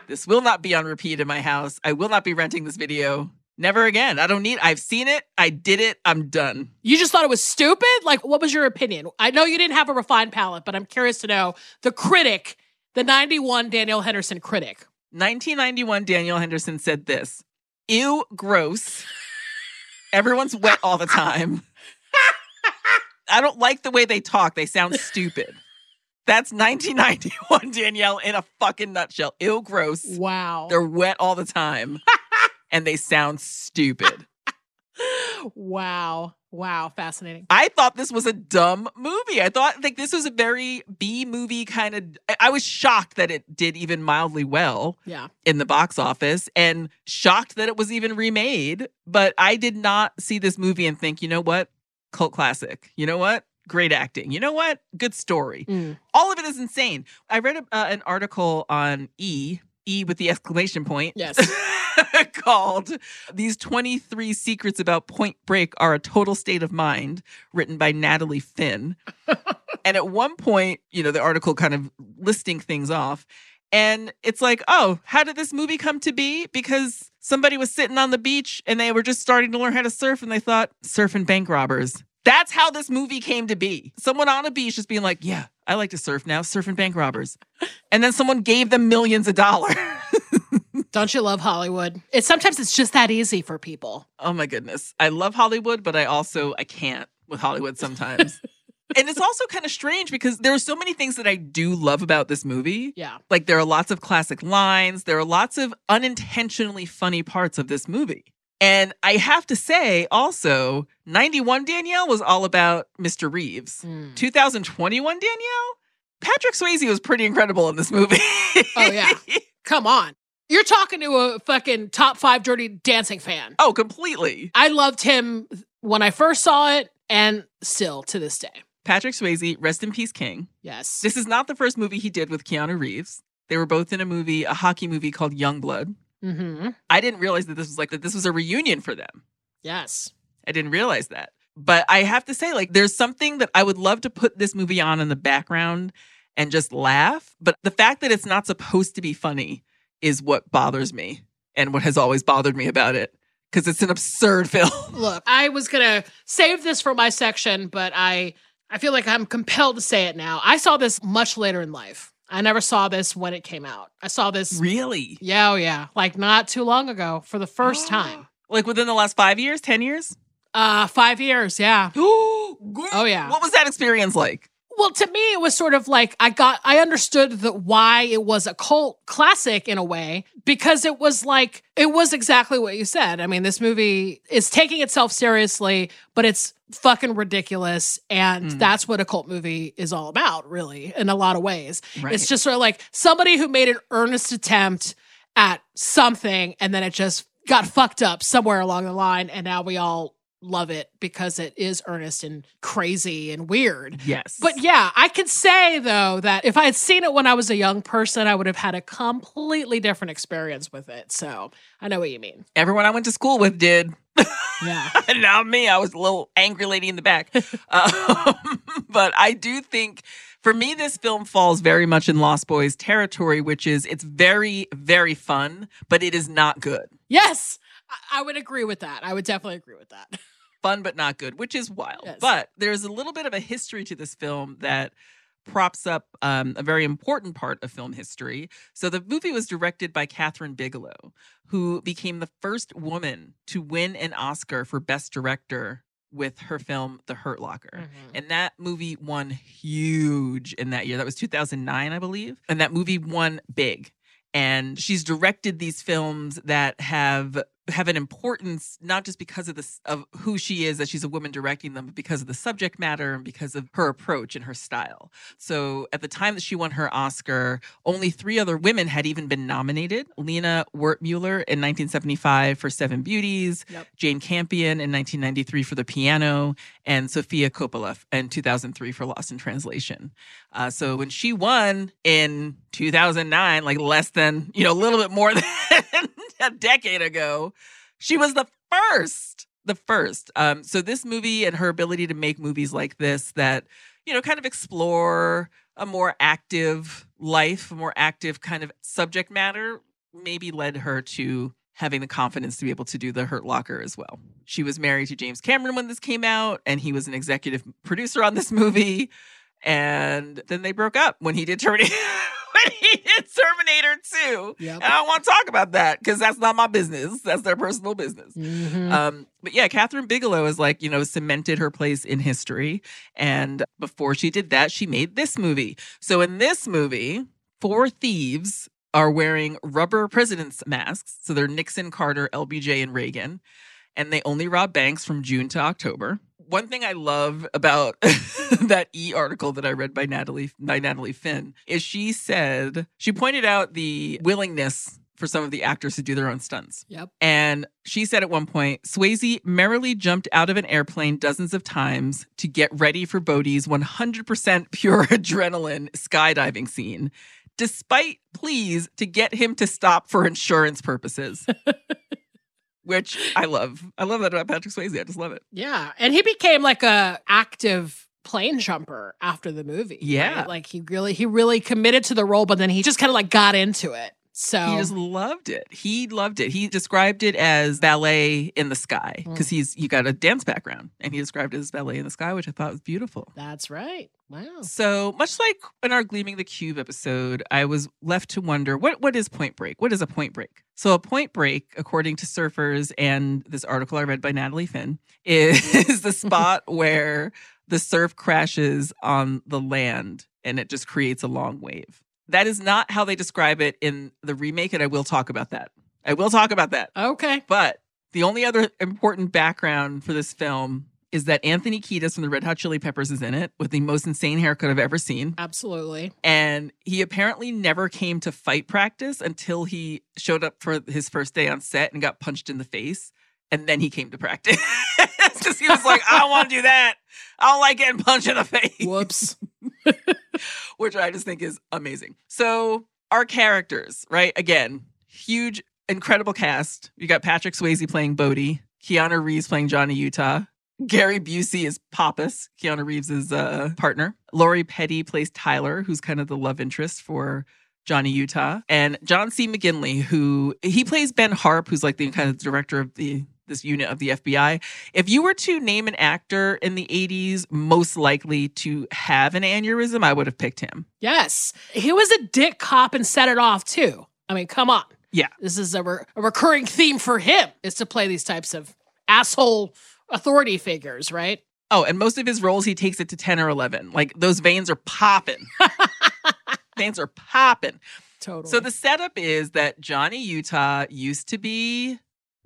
[SPEAKER 2] This will not be on repeat in my house. I will not be renting this video. Never again. I don't need I've seen it. I did it. I'm done.
[SPEAKER 1] You just thought it was stupid? Like what was your opinion? I know you didn't have a refined palate, but I'm curious to know the critic, the 91 Danielle Henderson critic.
[SPEAKER 2] 1991 Danielle Henderson said this. Ew, gross. Everyone's wet all the time. I don't like the way they talk. They sound stupid. That's 1991 Danielle in a fucking nutshell. Ew, gross.
[SPEAKER 1] Wow.
[SPEAKER 2] They're wet all the time and they sound stupid.
[SPEAKER 1] wow. Wow. Fascinating.
[SPEAKER 2] I thought this was a dumb movie. I thought like this was a very B movie kind of I- I was shocked that it did even mildly well
[SPEAKER 1] Yeah.
[SPEAKER 2] in the box office and shocked that it was even remade, but I did not see this movie and think, "You know what? Cult classic. You know what? Great acting. You know what? Good story."
[SPEAKER 1] Mm.
[SPEAKER 2] All of it is insane. I read a, uh, an article on E, E with the exclamation point.
[SPEAKER 1] Yes.
[SPEAKER 2] called These 23 Secrets About Point Break Are a Total State of Mind, written by Natalie Finn. and at one point, you know, the article kind of listing things off. And it's like, oh, how did this movie come to be? Because somebody was sitting on the beach and they were just starting to learn how to surf and they thought, surf and bank robbers. That's how this movie came to be. Someone on a beach just being like, yeah, I like to surf now, surfing bank robbers. And then someone gave them millions of dollars.
[SPEAKER 1] Don't you love Hollywood? It's sometimes it's just that easy for people.
[SPEAKER 2] Oh my goodness. I love Hollywood, but I also I can't with Hollywood sometimes. and it's also kind of strange because there are so many things that I do love about this movie.
[SPEAKER 1] Yeah.
[SPEAKER 2] Like there are lots of classic lines, there are lots of unintentionally funny parts of this movie. And I have to say also, 91 Danielle was all about Mr. Reeves.
[SPEAKER 1] Mm.
[SPEAKER 2] 2021 Danielle, Patrick Swayze was pretty incredible in this movie.
[SPEAKER 1] Oh, yeah. Come on. You're talking to a fucking top five dirty dancing fan.
[SPEAKER 2] oh, completely.
[SPEAKER 1] I loved him when I first saw it and still to this day.
[SPEAKER 2] Patrick Swayze, rest in peace, King.
[SPEAKER 1] Yes.
[SPEAKER 2] This is not the first movie he did with Keanu Reeves. They were both in a movie, a hockey movie called Youngblood.
[SPEAKER 1] Mm-hmm.
[SPEAKER 2] I didn't realize that this was like that this was a reunion for them.
[SPEAKER 1] Yes.
[SPEAKER 2] I didn't realize that. But I have to say, like, there's something that I would love to put this movie on in the background and just laugh. But the fact that it's not supposed to be funny is what bothers me and what has always bothered me about it. Because it's an absurd film.
[SPEAKER 1] Look, I was gonna save this for my section, but I I feel like I'm compelled to say it now. I saw this much later in life. I never saw this when it came out. I saw this
[SPEAKER 2] really?
[SPEAKER 1] Yeah, oh yeah. Like not too long ago for the first time.
[SPEAKER 2] Like within the last five years, 10 years?
[SPEAKER 1] Uh five years, yeah.
[SPEAKER 2] oh,
[SPEAKER 1] yeah.
[SPEAKER 2] What was that experience like?
[SPEAKER 1] Well, to me, it was sort of like I got, I understood that why it was a cult classic in a way, because it was like, it was exactly what you said. I mean, this movie is taking itself seriously, but it's fucking ridiculous. And
[SPEAKER 2] Mm.
[SPEAKER 1] that's what a cult movie is all about, really, in a lot of ways.
[SPEAKER 2] Right.
[SPEAKER 1] It's just sort of like somebody who made an earnest attempt at something and then it just got fucked up somewhere along the line. And now we all love it because it is earnest and crazy and weird.
[SPEAKER 2] Yes.
[SPEAKER 1] But yeah, I could say though that if I had seen it when I was a young person, I would have had a completely different experience with it. So I know what you mean.
[SPEAKER 2] everyone I went to school with did.
[SPEAKER 1] Yeah.
[SPEAKER 2] Not me. I was a little angry lady in the back. um, but I do think for me, this film falls very much in Lost Boys territory, which is it's very, very fun, but it is not good.
[SPEAKER 1] yes. I, I would agree with that. I would definitely agree with that.
[SPEAKER 2] Fun, but not good, which is wild.
[SPEAKER 1] Yes.
[SPEAKER 2] But there's a little bit of a history to this film that props up um, a very important part of film history. So the movie was directed by Kathryn Bigelow, who became the first woman to win an Oscar for Best Director with her film The Hurt Locker.
[SPEAKER 1] Mm-hmm.
[SPEAKER 2] And that movie won huge in that year. That was 2009, I believe. And that movie won big. And she's directed these films that have have an importance not just because of this of who she is that she's a woman directing them but because of the subject matter and because of her approach and her style so at the time that she won her oscar only three other women had even been nominated lina wertmuller in 1975 for seven beauties
[SPEAKER 1] Yep.
[SPEAKER 2] jane campion in 1993 for the piano and sofia coppola in 2003 for lost in translation uh, so when she won in 2009 like less than you know a little bit more than a decade ago. She was the first the first. Um so this movie and her ability to make movies like this that you know kind of explore a more active life a more active kind of subject matter maybe led her to having the confidence to be able to do the hurt locker as well. She was married to james cameron when this came out and he was an executive producer on this movie and then they broke up when he did terminator when he did terminator 2
[SPEAKER 1] Yep.
[SPEAKER 2] and I don't want to talk about that because that's not my business. That's their personal business.
[SPEAKER 1] Mhm.
[SPEAKER 2] Um, but yeah, Kathryn Bigelow is like, you know, cemented her place in history. And before she did that, she made this movie. So in this movie, four thieves are wearing rubber president's masks. So they're Nixon, Carter, LBJ, and Reagan. And they only rob banks from June to October. One thing I love about that E article that I read by Natalie by Natalie Finn is she said she pointed out the willingness for some of the actors to do their own stunts.
[SPEAKER 1] Yep.
[SPEAKER 2] And she said at one point, Swayze merrily jumped out of an airplane dozens of times to get ready for Bodhi's 100% pure adrenaline skydiving scene, despite pleas to get him to stop for insurance purposes. Which I love. I love that about Patrick Swayze. I just love it.
[SPEAKER 1] Yeah, and he became like a active plane jumper after the movie.
[SPEAKER 2] Yeah.
[SPEAKER 1] right? like he really he really committed to the role, but then he just kind of like got into it. So
[SPEAKER 2] He just loved it. He loved it. He described it as ballet in the sky mm. because he's you got a dance background, and he described it as ballet in the sky, which I thought was beautiful.
[SPEAKER 1] that's right. Wow.
[SPEAKER 2] So much like in our Gleaming the Cube episode, I was left to wonder what what is Point Break? What is a point break? So a point break, according to surfers and this article I read by Natalie Finn, is the spot where the surf crashes on the land and it just creates a long wave. That is not how they describe it in the remake, and I will talk about that. I will talk about that.
[SPEAKER 1] Okay.
[SPEAKER 2] But the only other important background for this film is that Anthony Kiedis from the Red Hot Chili Peppers is in it with the most insane haircut I've ever seen.
[SPEAKER 1] Absolutely.
[SPEAKER 2] And he apparently never came to fight practice until he showed up for his first day on set and got punched in the face. And then he came to practice because he was like, I don't want to do that. I don't like getting punched in the face
[SPEAKER 1] Whoops.
[SPEAKER 2] which I just think is amazing. So, our characters, right? Again, huge, incredible cast. You got Patrick Swayze playing Bodhi, Keanu Reeves playing Johnny Utah. Gary Busey is Pappas, Keanu Reeves' uh, partner. Lori Petty plays Tyler, who's kind of the love interest for Johnny Utah. And John C. McGinley, who he plays Ben Harp, who's like the kind of director of the this unit of the FBI. If you were to name an actor in the 80s most likely to have an aneurysm, I would have picked him.
[SPEAKER 1] Yes. He was a dick cop and set it off too. I mean, come on.
[SPEAKER 2] Yeah.
[SPEAKER 1] This is a, re- a recurring theme for him is to play these types of asshole authority figures, right?
[SPEAKER 2] Oh, and most of his roles, he takes it to 10 or 11. Like those veins are popping. veins are popping.
[SPEAKER 1] Totally.
[SPEAKER 2] So the setup is that Johnny Utah used to be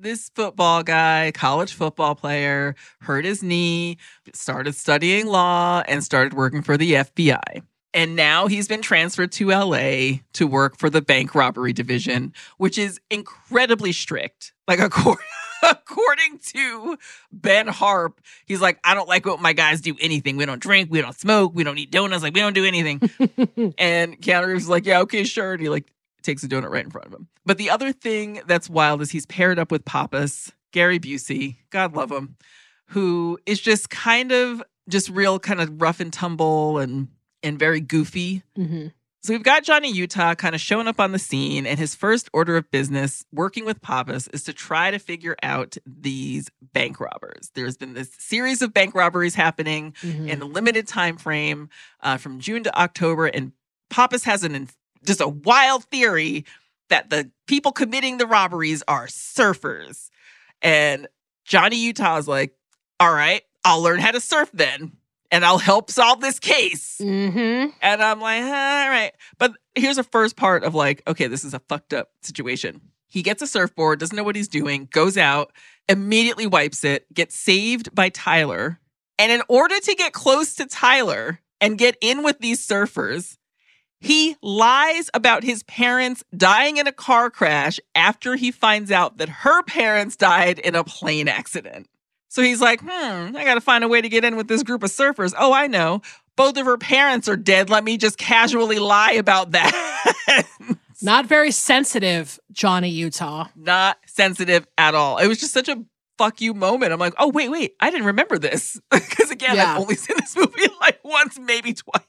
[SPEAKER 2] this football guy, college football player, hurt his knee, started studying law, and started working for the FBI. And now he's been transferred to LA to work for the bank robbery division, which is incredibly strict. Like, according, according to Ben Harp, he's like, I don't like what my guys do anything. We don't drink, we don't smoke, we don't eat donuts, like, we don't do anything. and Keanu Reeves is like, yeah, okay, sure. And he like takes a donut right in front of him. But the other thing that's wild is he's paired up with Pappas, Gary Busey, God love him, who is just kind of just real kind of rough and tumble and and very goofy.
[SPEAKER 1] hmm
[SPEAKER 2] So we've got Johnny Utah kind of showing up on the scene, and his first order of business, working with Pappas, is to try to figure out these bank robbers. There's been this series of bank robberies happening
[SPEAKER 1] hmm
[SPEAKER 2] in a limited time frame uh, from June to October, and Pappas has an just a wild theory that the people committing the robberies are surfers, and Johnny Utah is like, "All right, I'll learn how to surf then." And I'll help solve this case.
[SPEAKER 1] hmm
[SPEAKER 2] And I'm like, all right. But here's the first part of like, okay, this is a fucked up situation. He gets a surfboard, doesn't know what he's doing, goes out, immediately wipes it, gets saved by Tyler. And in order to get close to Tyler and get in with these surfers, he lies about his parents dying in a car crash after he finds out that her parents died in a plane accident. So he's like, hmm, I gotta find a way to get in with this group of surfers. Oh, I know. Both of her parents are dead. Let me just casually lie about that.
[SPEAKER 1] Not very sensitive, Johnny Utah.
[SPEAKER 2] Not sensitive at all. It was just such a fuck you moment. I'm like, oh, wait, wait. I didn't remember this. Because again,
[SPEAKER 1] Yeah.
[SPEAKER 2] I've only seen this movie like once, maybe twice.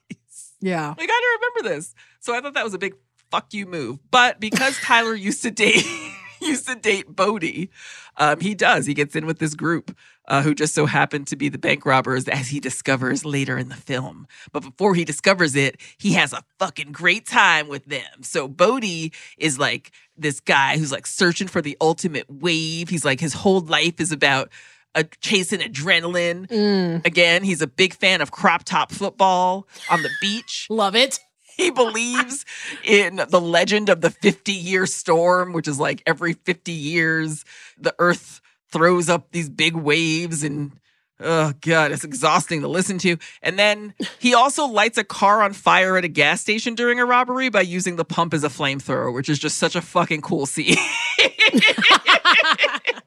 [SPEAKER 1] Yeah.
[SPEAKER 2] Like, I don't remember this. So I thought that was a big fuck you move. But because Tyler used to date used to date Bodhi, um, he does. He gets in with this group uh, who just so happened to be the bank robbers, as he discovers later in the film. But before he discovers it, he has a fucking great time with them. So Bodhi is like this guy who's like searching for the ultimate wave. He's like his whole life is about uh, chasing adrenaline.
[SPEAKER 1] Mm,
[SPEAKER 2] Again, he's a big fan of crop top football on the beach.
[SPEAKER 1] love it.
[SPEAKER 2] He believes in the legend of the 50 year storm, which is like every 50 years, the earth throws up these big waves and oh god it's exhausting to listen to and then he also lights a car on fire at a gas station during a robbery by using the pump as a flamethrower which is just such a fucking cool scene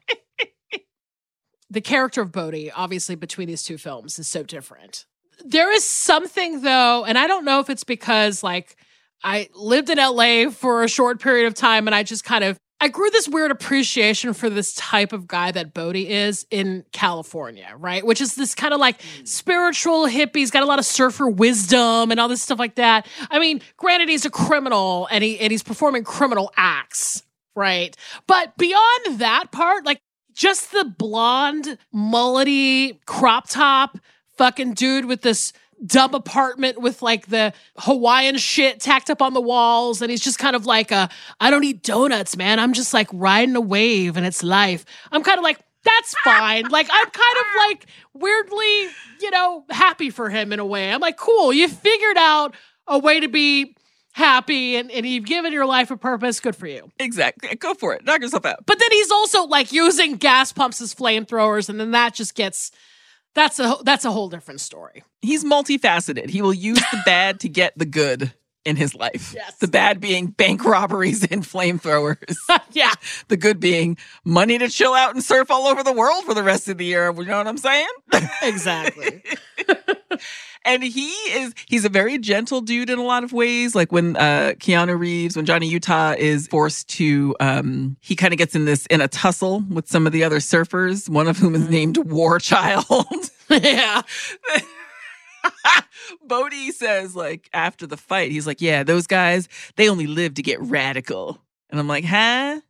[SPEAKER 1] the character of Bodhi, obviously, between these two films is so different. There is something, though, and I don't know if it's because, like, I lived in LA for a short period of time and I just kind of I grew this weird appreciation for this type of guy that Bodhi is in California, right? Which is this kind of like hmm. spiritual hippie. He's got a lot of surfer wisdom and all this stuff like that. I mean, granted, he's a criminal and he and he's performing criminal acts, right? But beyond that part, like just the blonde, mullety, crop top fucking dude with this dumb apartment with like the Hawaiian shit tacked up on the walls. And he's just kind of like, a, I don't eat donuts, man. I'm just like riding a wave and it's life. I'm kind of like, that's fine. like, I'm kind of like weirdly, you know, happy for him in a way. I'm like, cool, you figured out a way to be happy and, and you've given your life a purpose. Good for you.
[SPEAKER 2] exactly go for it knock yourself out
[SPEAKER 1] But then he's also like using gas pumps as flamethrowers, and then that just gets that's a that's a whole different story.
[SPEAKER 2] he's multifaceted. He will use the bad to get the good in his life.
[SPEAKER 1] Yes.
[SPEAKER 2] The bad being bank robberies and flamethrowers.
[SPEAKER 1] yeah,
[SPEAKER 2] the good being money to chill out and surf all over the world for the rest of the year. You know what I'm saying?
[SPEAKER 1] exactly.
[SPEAKER 2] and he is he's a very gentle dude in a lot of ways like when uh keanu reeves when johnny utah is forced to um he kind of gets in this in a tussle with some of the other surfers one of whom is named war child
[SPEAKER 1] yeah,
[SPEAKER 2] bodhi says like after the fight he's like yeah those guys they only live to get radical and i'm like huh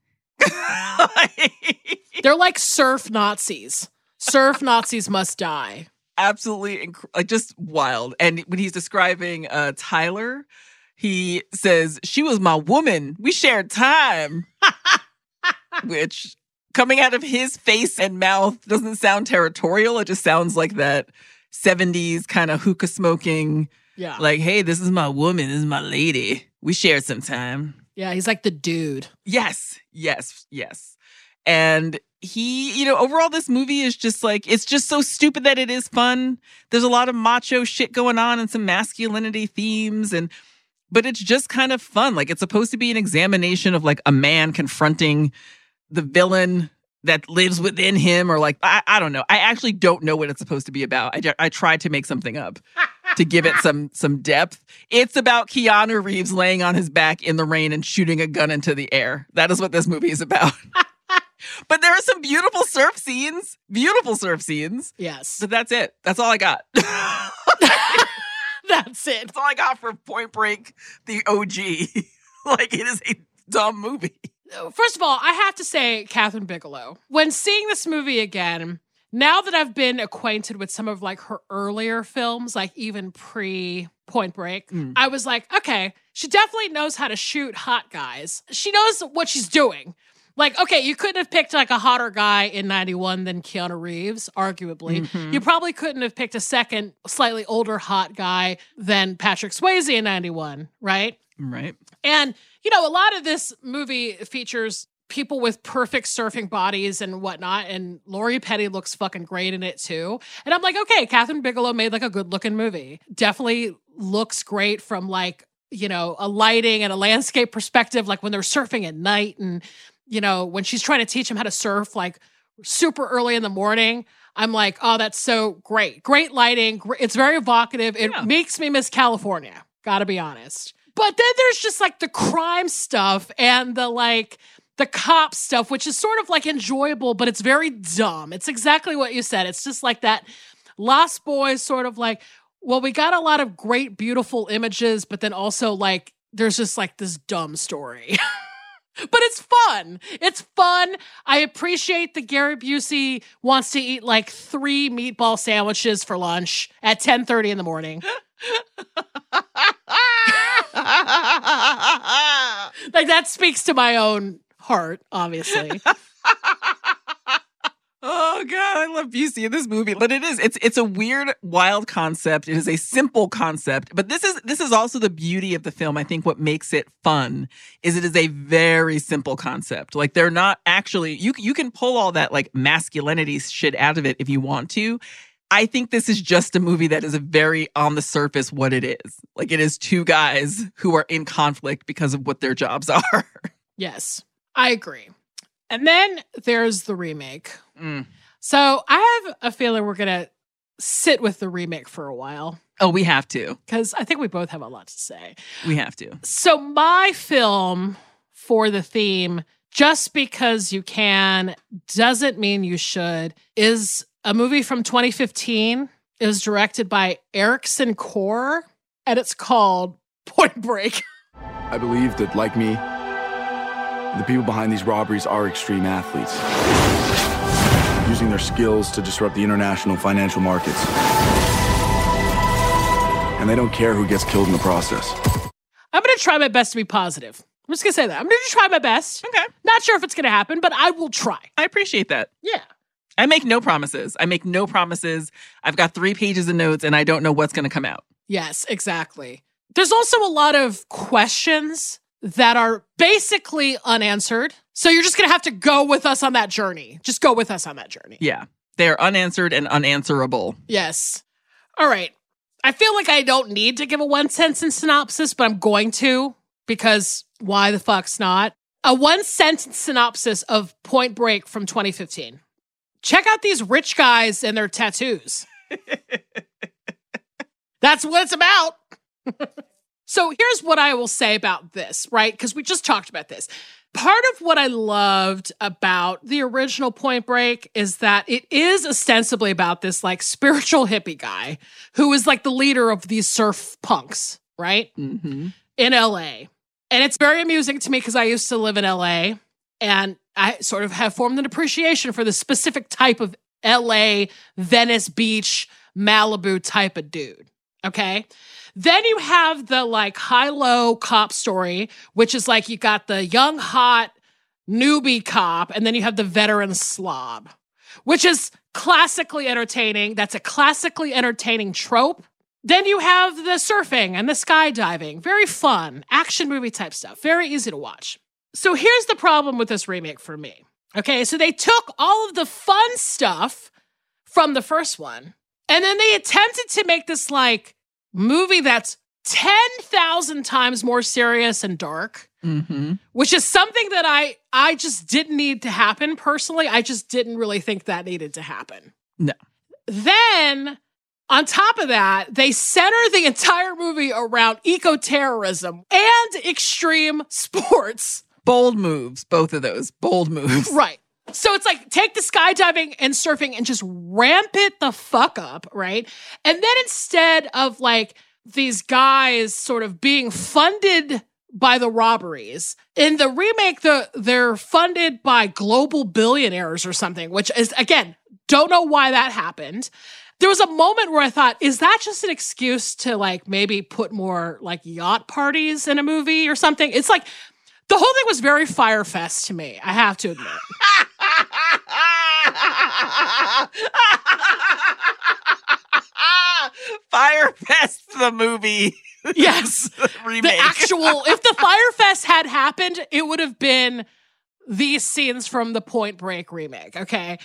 [SPEAKER 1] they're like surf Nazis. Surf Nazis must die.
[SPEAKER 2] absolutely inc- like just wild. And when he's describing uh Tyler, he says she was my woman. We shared time, which coming out of his face and mouth doesn't sound territorial. It just sounds like that 70s kind of hookah smoking
[SPEAKER 1] Yeah,
[SPEAKER 2] like hey, this is my woman, this is my lady. We shared some time.
[SPEAKER 1] yeah. He's like the dude.
[SPEAKER 2] Yes, yes, yes. And he, you know, overall, this movie is just like, it's just so stupid that it is fun. There's a lot of macho shit going on and some masculinity themes. And, but it's just kind of fun. Like, it's supposed to be an examination of like a man confronting the villain that lives mm-hmm. within him, or like, I, I don't know. I actually don't know what it's supposed to be about. i, I tried to make something up to give it some some depth. It's about Keanu Reeves laying on his back in the rain and shooting a gun into the air. That is what this movie is about. but there are some beautiful surf scenes, beautiful surf scenes.
[SPEAKER 1] Yes,
[SPEAKER 2] But that's it. That's all I got.
[SPEAKER 1] that's it.
[SPEAKER 2] That's all I got for Point Break, the OG. like it is a dumb movie.
[SPEAKER 1] First of all, I have to say, Kathryn Bigelow, when seeing this movie again, now that I've been acquainted with some of like her earlier films, like even pre Point Break,
[SPEAKER 2] Mm.
[SPEAKER 1] I was like, okay, she definitely knows how to shoot hot guys. She knows what she's doing. Like, okay, you couldn't have picked like a hotter guy in 91 than Keanu Reeves, arguably.
[SPEAKER 2] Mhm.
[SPEAKER 1] You probably couldn't have picked a second, slightly older hot guy than Patrick Swayze in 91, right?
[SPEAKER 2] Right.
[SPEAKER 1] And, you know, a lot of this movie features people with perfect surfing bodies and whatnot. And Lori Petty looks fucking great in it too. And I'm like, okay, Kathryn Bigelow made like a good looking movie. Definitely looks great from like, you know, a lighting and a landscape perspective, like when they're surfing at night and, you know, when she's trying to teach him how to surf, like super early in the morning. I'm like, oh, that's so great. Great lighting. It's very evocative. It
[SPEAKER 2] Yeah.
[SPEAKER 1] makes me miss California, gotta be honest. But then there's just like the crime stuff and the like, the cop stuff, which is sort of like enjoyable, but it's very dumb. It's exactly what you said. It's just like that Lost Boys sort of like, well, we got a lot of great, beautiful images, but then also like, there's just like this dumb story. but it's fun. It's fun. I appreciate that Gary Busey wants to eat like three meatball sandwiches for lunch at 10:30 in the morning. Like that speaks to my own heart, obviously.
[SPEAKER 2] Oh god, I love Busey in this movie. But it is it's it's a weird wild concept. It is a simple concept, but this is this is also the beauty of the film. I think what makes it fun is it is a very simple concept. Like they're not actually you you can pull all that like masculinity shit out of it if you want to. I think this is just a movie that is a very on the surface what it is. Like it is two guys who are in conflict because of what their jobs are.
[SPEAKER 1] yes, I agree. And then there's the remake.
[SPEAKER 2] Mm.
[SPEAKER 1] So I have a feeling we're going to sit with the remake for a while
[SPEAKER 2] Oh, we have to.
[SPEAKER 1] because I think we both have a lot to say.
[SPEAKER 2] We have to.
[SPEAKER 1] So my film for the theme, just because you can doesn't mean you should, is a movie from 2015. It was directed by Ericson Core, and it's called Point Break.
[SPEAKER 6] I believe that, like me, the people behind these robberies are extreme athletes, using their skills to disrupt the international financial markets. And they don't care who gets killed in the process.
[SPEAKER 1] I'm going to try my best to be positive. I'm just going to say that. I'm going to try my best.
[SPEAKER 2] Okay.
[SPEAKER 1] Not sure if it's going to happen, but I will try.
[SPEAKER 2] I appreciate that.
[SPEAKER 1] Yeah.
[SPEAKER 2] I make no promises. I make no promises. I've got three pages of notes and I don't know what's going to come out.
[SPEAKER 1] Yes, exactly. There's also a lot of questions that are basically unanswered. So you're just going to have to go with us on that journey. Just go with us on that journey.
[SPEAKER 2] Yeah. They're unanswered and unanswerable.
[SPEAKER 1] Yes. All right. I feel like I don't need to give a one sentence synopsis, but I'm going to because why the fuck's not? A one sentence synopsis of Point Break from 2015. Check out these rich guys and their tattoos. That's what it's about. so here's what I will say about this, right? Because we just talked about this. Part of what I loved about the original Point Break is that it is ostensibly about this like spiritual hippie guy who is like the leader of these surf punks, right?
[SPEAKER 2] Mm-hmm.
[SPEAKER 1] in LA. And it's very amusing to me because I used to live in LA and I sort of have formed an appreciation for the specific type of LA, Venice Beach, Malibu type of dude. Okay. Then you have the like high low cop story, which is like you got the young, hot newbie cop, and then you have the veteran slob, which is classically entertaining. That's a classically entertaining trope. Then you have the surfing and the skydiving. Very fun, action movie type stuff. Very easy to watch. So here's the problem with this remake for me. Okay, so they took all of the fun stuff from the first one, and then they attempted to make this like movie that's 10,000 times more serious and dark
[SPEAKER 2] Mm-hmm.
[SPEAKER 1] which is something that I I just didn't need to happen personally. I just didn't really think that needed to happen.
[SPEAKER 2] No.
[SPEAKER 1] Then on top of that, they center the entire movie around eco-terrorism and extreme sports.
[SPEAKER 2] Bold moves, both of those. Bold moves.
[SPEAKER 1] Right. So it's like take the skydiving and surfing and just ramp it the fuck up, right? And then instead of like these guys sort of being funded by the robberies, in the remake, the they're funded by global billionaires or something, which is again, don't know why that happened. There was a moment where I thought, is that just an excuse to like maybe put more like yacht parties in a movie or something? It's like the whole thing was very Fyre Fest to me, I have to admit.
[SPEAKER 2] Fyre Fest the movie.
[SPEAKER 1] Yes.
[SPEAKER 2] remake.
[SPEAKER 1] The actual, if the Fyre Fest had happened, it would have been these scenes from the Point Break remake, okay?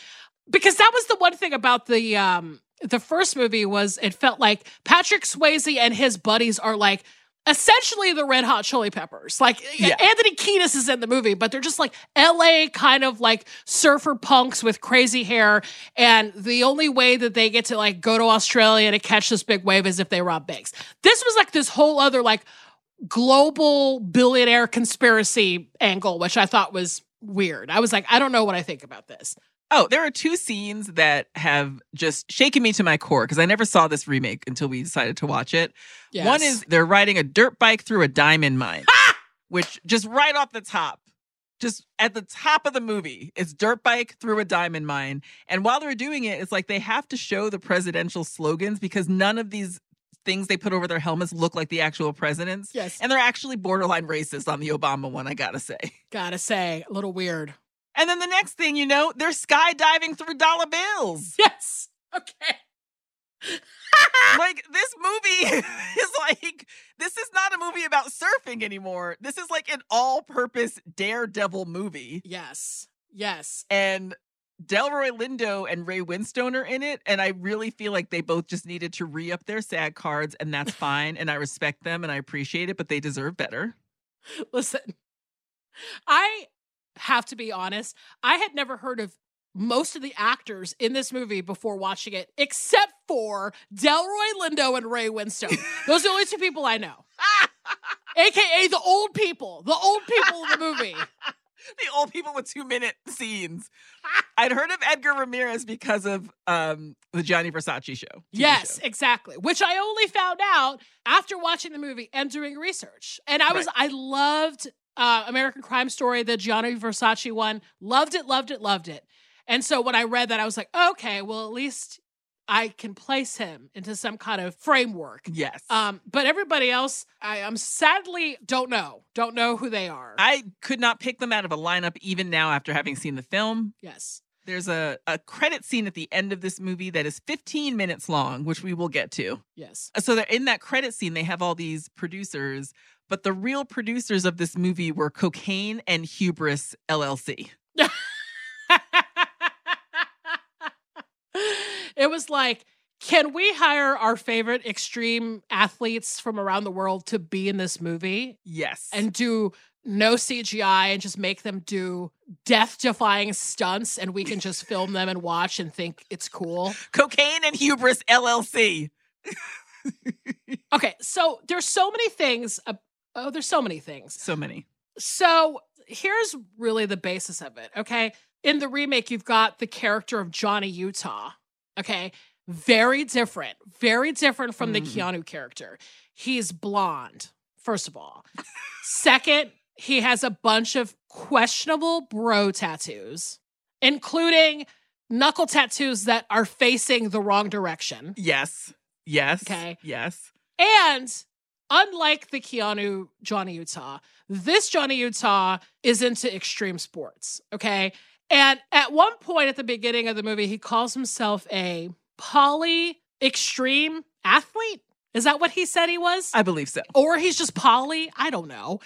[SPEAKER 1] Because that was the one thing about the um the first movie was it felt like Patrick Swayze and his buddies are like essentially the Red Hot Chili Peppers. Like
[SPEAKER 2] Yeah.
[SPEAKER 1] Anthony Kiedis is in the movie, but they're just like LA kind of like surfer punks with crazy hair. And the only way that they get to like go to Australia to catch this big wave is if they rob banks. This was like this whole other like global billionaire conspiracy angle, which I thought was weird. I was like, I don't know what I think about this.
[SPEAKER 2] Oh, there are two scenes that have just shaken me to my core because I never saw this remake until we decided to watch it. One is they're riding a dirt bike through a diamond mine, which just right off the top, just at the top of the movie, it's dirt bike through a diamond mine. And while they're doing it, it's like they have to show the presidential slogans because none of these things they put over their helmets look like the actual presidents.
[SPEAKER 1] Yes.
[SPEAKER 2] And they're actually borderline racist on the Obama one, I gotta say.
[SPEAKER 1] Gotta say, a little weird.
[SPEAKER 2] And then the next thing you know, they're skydiving through dollar bills.
[SPEAKER 1] Yes. Okay.
[SPEAKER 2] like this movie is like this is not a movie about surfing anymore. This is like an all-purpose daredevil movie.
[SPEAKER 1] Yes. Yes.
[SPEAKER 2] And Delroy Lindo and Ray Winstone are in it, and I really feel like they both just needed to re-up their SAG cards, and that's fine. And I respect them and I appreciate it, but they deserve better.
[SPEAKER 1] Listen, I have to be honest. I had never heard of most of the actors in this movie before watching it, except for Delroy Lindo and Ray Winstone. Those are the only two people I know. AKA the old people, the old people in the movie.
[SPEAKER 2] the old people with two minute scenes. I'd heard of Edgar Ramirez because of um, the Gianni Versace show. TV
[SPEAKER 1] Yes,
[SPEAKER 2] show.
[SPEAKER 1] exactly. Which I only found out after watching the movie and doing research. And I was, I loved uh, American Crime Story, the Gianni Versace one. Loved it, loved it, loved it. And so when I read that, I was like, okay, well, at least I can place him into some kind of framework.
[SPEAKER 2] Yes.
[SPEAKER 1] Um, but everybody else, I am sadly don't know, don't know who they are.
[SPEAKER 2] I could not pick them out of a lineup even now after having seen the film.
[SPEAKER 1] yes.
[SPEAKER 2] There's a, a credit scene at the end of this movie that is 15 minutes long, which we will get to.
[SPEAKER 1] Yes.
[SPEAKER 2] So they're in that credit scene, they have all these producers, but the real producers of this movie were Cocaine and Hubris LLC.
[SPEAKER 1] it was like, can we hire our favorite extreme athletes from around the world to be in this movie
[SPEAKER 2] Yes.
[SPEAKER 1] and do no CGI and just make them do death defying stunts and we can just film them and watch and think it's cool?
[SPEAKER 2] Cocaine and Hubris LLC.
[SPEAKER 1] Okay, so there's so many things. Uh, oh, there's so many things.
[SPEAKER 2] So many.
[SPEAKER 1] So here's really the basis of it. Okay. In the remake, you've got the character of Johnny Utah. Okay. Very different, very different from the
[SPEAKER 2] Mm.
[SPEAKER 1] Keanu character. He's blonde, first of all. Second, he has a bunch of questionable bro tattoos, including knuckle tattoos that are facing the wrong direction.
[SPEAKER 2] Yes. Yes.
[SPEAKER 1] Okay.
[SPEAKER 2] Yes.
[SPEAKER 1] And unlike the Keanu Johnny Utah, this Johnny Utah is into extreme sports. Okay. And at one point at the beginning of the movie, he calls himself a poly extreme athlete. Is that what he said he was?
[SPEAKER 2] I believe so.
[SPEAKER 1] or he's just poly i don't know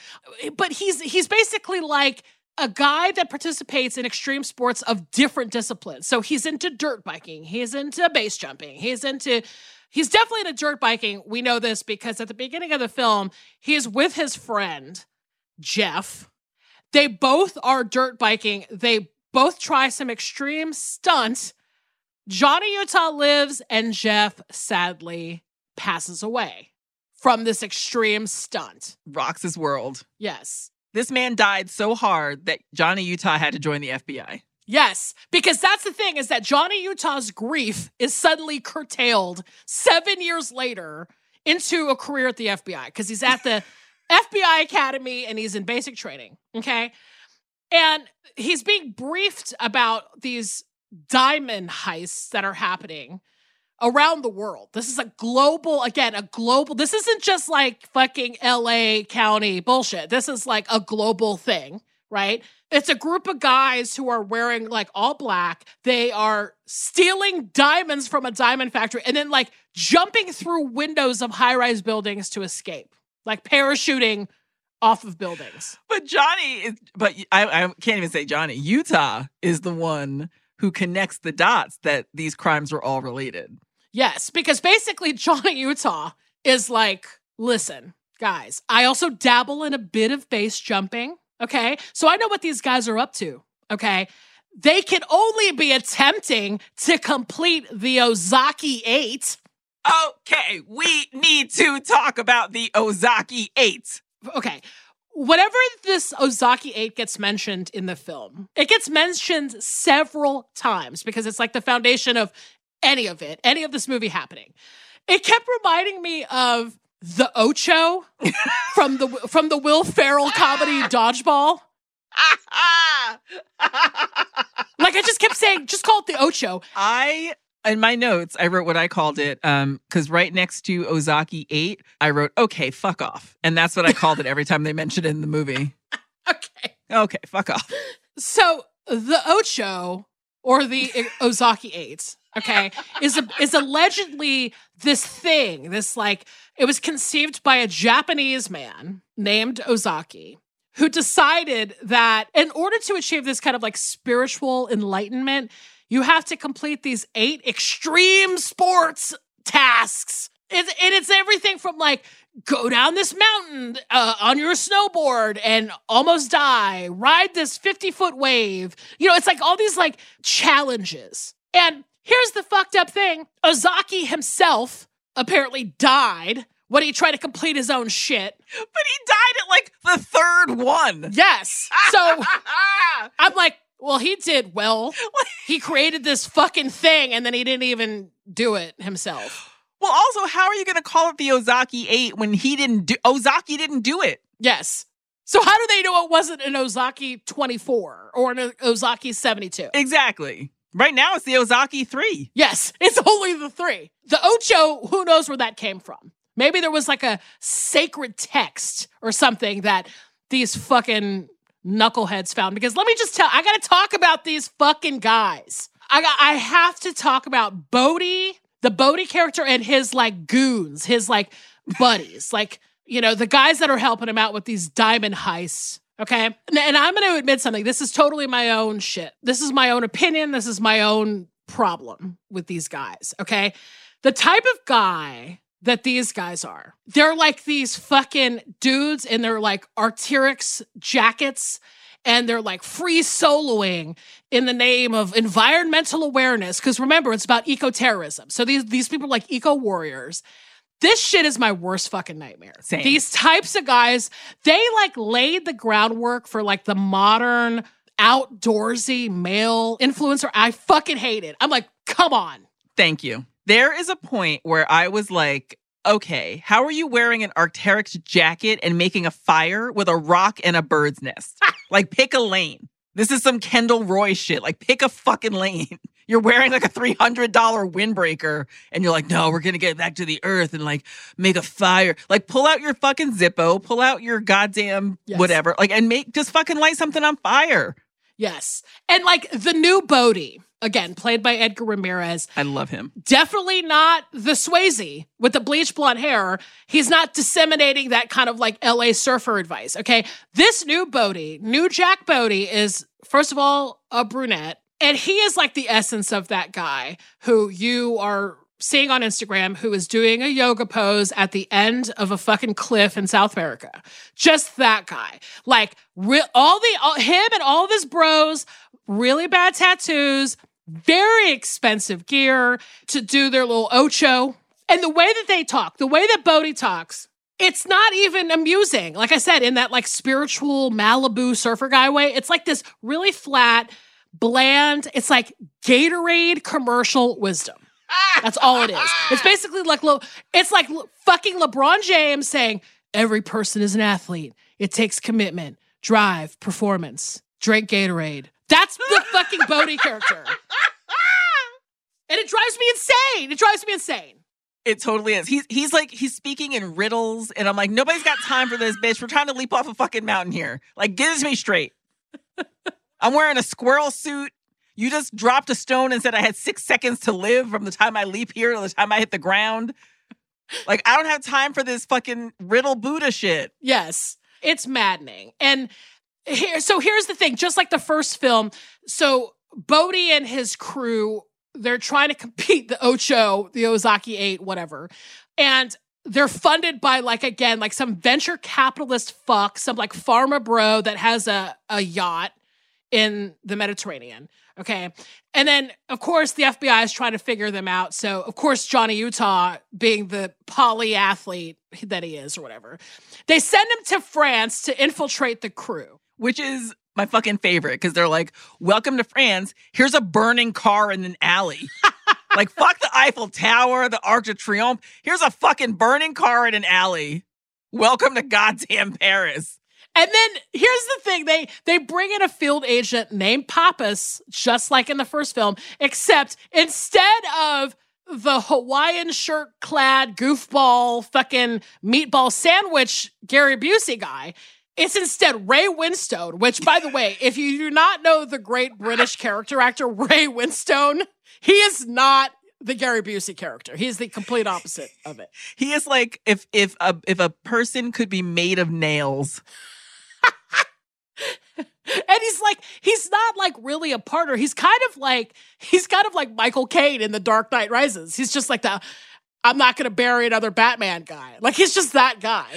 [SPEAKER 1] but he's he's basically like a guy that participates in extreme sports of different disciplines so he's into dirt biking he's into base jumping he's into he's definitely into dirt biking we know this because at the beginning of the film he's with his friend jeff they both are dirt biking they both try some extreme stunt. johnny utah lives and jeff sadly passes away from this extreme stunt.
[SPEAKER 2] Rocks his world.
[SPEAKER 1] Yes.
[SPEAKER 2] This man died so hard that Johnny Utah had to join the FBI.
[SPEAKER 1] Yes, because that's the thing is that Johnny Utah's grief is suddenly curtailed 7 years later into a career at the FBI because he's at the FBI Academy and he's in basic training, okay? And he's being briefed about these diamond heists that are happening around the world. This is a global, again, a global, this isn't just like fucking LA County bullshit. This is like a global thing, right? It's a group of guys who are wearing like all black. They are stealing diamonds from a diamond factory and then like jumping through windows of high rise buildings to escape, like parachuting off of buildings.
[SPEAKER 2] But Johnny is, but I, I can't even say Johnny. Utah is the one who connects the dots that these crimes were all related.
[SPEAKER 1] Yes, because basically Johnny Utah is like, listen, guys, I also dabble in a bit of base jumping. Okay. So I know what these guys are up to. Okay. They can only be attempting to complete the Ozaki 8.
[SPEAKER 2] Okay, we need to talk about the Ozaki 8.
[SPEAKER 1] Okay. Whenever this Ozaki 8 gets mentioned in the film, it gets mentioned several times because it's like the foundation of any of it, any of this movie happening. It kept reminding me of the Ocho from the from the Will Ferrell comedy Dodgeball. Like I just kept saying, just call it the Ocho.
[SPEAKER 2] I in my notes, I wrote what I called it. Um, because right next to Ozaki 8, I wrote, okay, fuck off. And that's what I called it every time they mentioned it in the movie.
[SPEAKER 1] Okay.
[SPEAKER 2] Okay, fuck off.
[SPEAKER 1] So the Ocho or the Ozaki Eight, okay, is a, is allegedly this thing. This like it was conceived by a Japanese man named Ozaki who decided that in order to achieve this kind of like spiritual enlightenment, you have to complete these eight extreme sports tasks. It's, and it's everything from like go down this mountain uh, on your snowboard and almost die, ride this 50 foot wave. You know, it's like all these like challenges. And here's the fucked up thing Ozaki himself apparently died when he tried to complete his own shit.
[SPEAKER 2] But he died at like the third one.
[SPEAKER 1] Yes. So I'm like, well, he did well. He created this fucking thing and then he didn't even do it himself.
[SPEAKER 2] Well, also, how are you going to call it the Ozaki 8 when he didn't do Ozaki didn't do it?
[SPEAKER 1] Yes. So how do they know it wasn't an Ozaki 24 or an Ozaki 72?
[SPEAKER 2] Exactly. Right now it's the Ozaki 3.
[SPEAKER 1] Yes, it's only the 3. The Ocho, who knows where that came from? Maybe there was like a sacred text or something that these fucking knuckleheads found because let me just tell I got to talk about these fucking guys. I got I have to talk about Bodhi, the Bodhi character and his like goons, his like buddies, like you know, the guys that are helping him out with these diamond heists. Okay. And, I'm going to admit something. This is totally my own shit. This is my own opinion. This is my own problem with these guys. Okay. The type of guy that these guys are. They're like these fucking dudes in their like Arc'teryx jackets and they're like free soloing in the name of environmental awareness because remember it's about eco-terrorism. So these these people are like eco warriors. This shit is my worst fucking nightmare.
[SPEAKER 2] Same.
[SPEAKER 1] These types of guys, they like laid the groundwork for like the modern outdoorsy male influencer. I fucking hate it. I'm like, come on.
[SPEAKER 2] Thank you. There is a point where I was like, okay, how are you wearing an Arc'teryx jacket and making a fire with a rock and a bird's nest? like, pick a lane. This is some Kendall Roy shit. Like, pick a fucking lane. You're wearing like a $300 windbreaker and you're like, no, we're going to get back to the earth and like make a fire. Like, pull out your fucking Zippo, pull out your goddamn
[SPEAKER 1] Yes.
[SPEAKER 2] whatever, like, and make just fucking light something on fire.
[SPEAKER 1] Yes. And like the new Bodhi, again, played by Edgar Ramirez,
[SPEAKER 2] I love him.
[SPEAKER 1] definitely not the Swayze with the bleach blonde hair. He's not disseminating that kind of like LA surfer advice. Okay. This new Bodhi, new Jack Bodie, is, first of all, a brunette. And he is like the essence of that guy who you are seeing on Instagram who is doing a yoga pose at the end of a fucking cliff in South America. Just that guy. Like re- all the all, him and all of his bros, really bad tattoos, very expensive gear to do their little ocho. And the way that they talk, the way that Bodhi talks, it's not even amusing. Like I said, in that like spiritual Malibu surfer guy way, it's like this really flat, bland, it's like Gatorade commercial wisdom. That's all it is. It's basically like it's like fucking LeBron James saying every person is an athlete. It takes commitment, drive, performance. Drink Gatorade. That's the fucking Bodhi character. And it drives me insane. It drives me insane.
[SPEAKER 2] It totally is. He's he's like he's speaking in riddles, and I'm like, nobody's got time for this, bitch. We're trying to leap off a fucking mountain here. Like, get me straight. I'm wearing a squirrel suit. You just dropped a stone and said I had six seconds to live from the time I leap here to the time I hit the ground. Like, I don't have time for this fucking riddle Buddha shit.
[SPEAKER 1] Yes. It's maddening. And here, so here's the thing just like the first film, so Bodhi and his crew, they're trying to compete the Ocho, the Ozaki 8, whatever. And they're funded by like again like some venture capitalist fuck some like pharma bro that has a, a yacht in the mediterranean okay? And then of course the fbi is trying to figure them out. So of course johnny utah being the polyathlete that he is or whatever they send him to france to infiltrate the crew.
[SPEAKER 2] Which is my fucking favorite because they're like, "Welcome to France. Here's a burning car in an alley." like fuck the Eiffel Tower, the Arc de Triomphe. Here's a fucking burning car in an alley. Welcome to goddamn Paris.
[SPEAKER 1] And then here's the thing: they they bring in a field agent named Pappas, just like in the first film, except instead of the Hawaiian shirt clad goofball fucking meatball sandwich Gary Busey guy, it's instead Ray Winstone, which, by the way, if you do not know the great British character actor Ray Winstone, he is not the Gary Busey character. He's the complete opposite of it.
[SPEAKER 2] He is like if if a if a person could be made of nails.
[SPEAKER 1] and he's like he's not like really a partner. He's kind of like he's kind of like Michael Caine in The Dark Knight Rises. He's just like the I'm not going to bury another Batman guy. Like he's just that guy.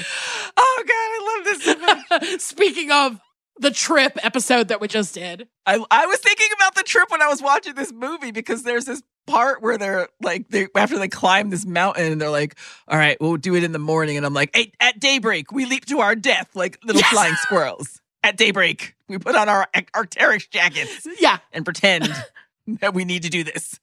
[SPEAKER 2] Oh god, I love this so.
[SPEAKER 1] Speaking of the trip episode that we just did.
[SPEAKER 2] I I was thinking about the trip when I was watching this movie because there's this part where they're like they after they climb this mountain and they're like, "All right, we'll do it in the morning." And I'm like, hey, "At daybreak, we leap to our death like little yes! flying squirrels." At daybreak, we put on our Arc'teryx jackets.
[SPEAKER 1] Yeah,
[SPEAKER 2] and pretend that we need to do this.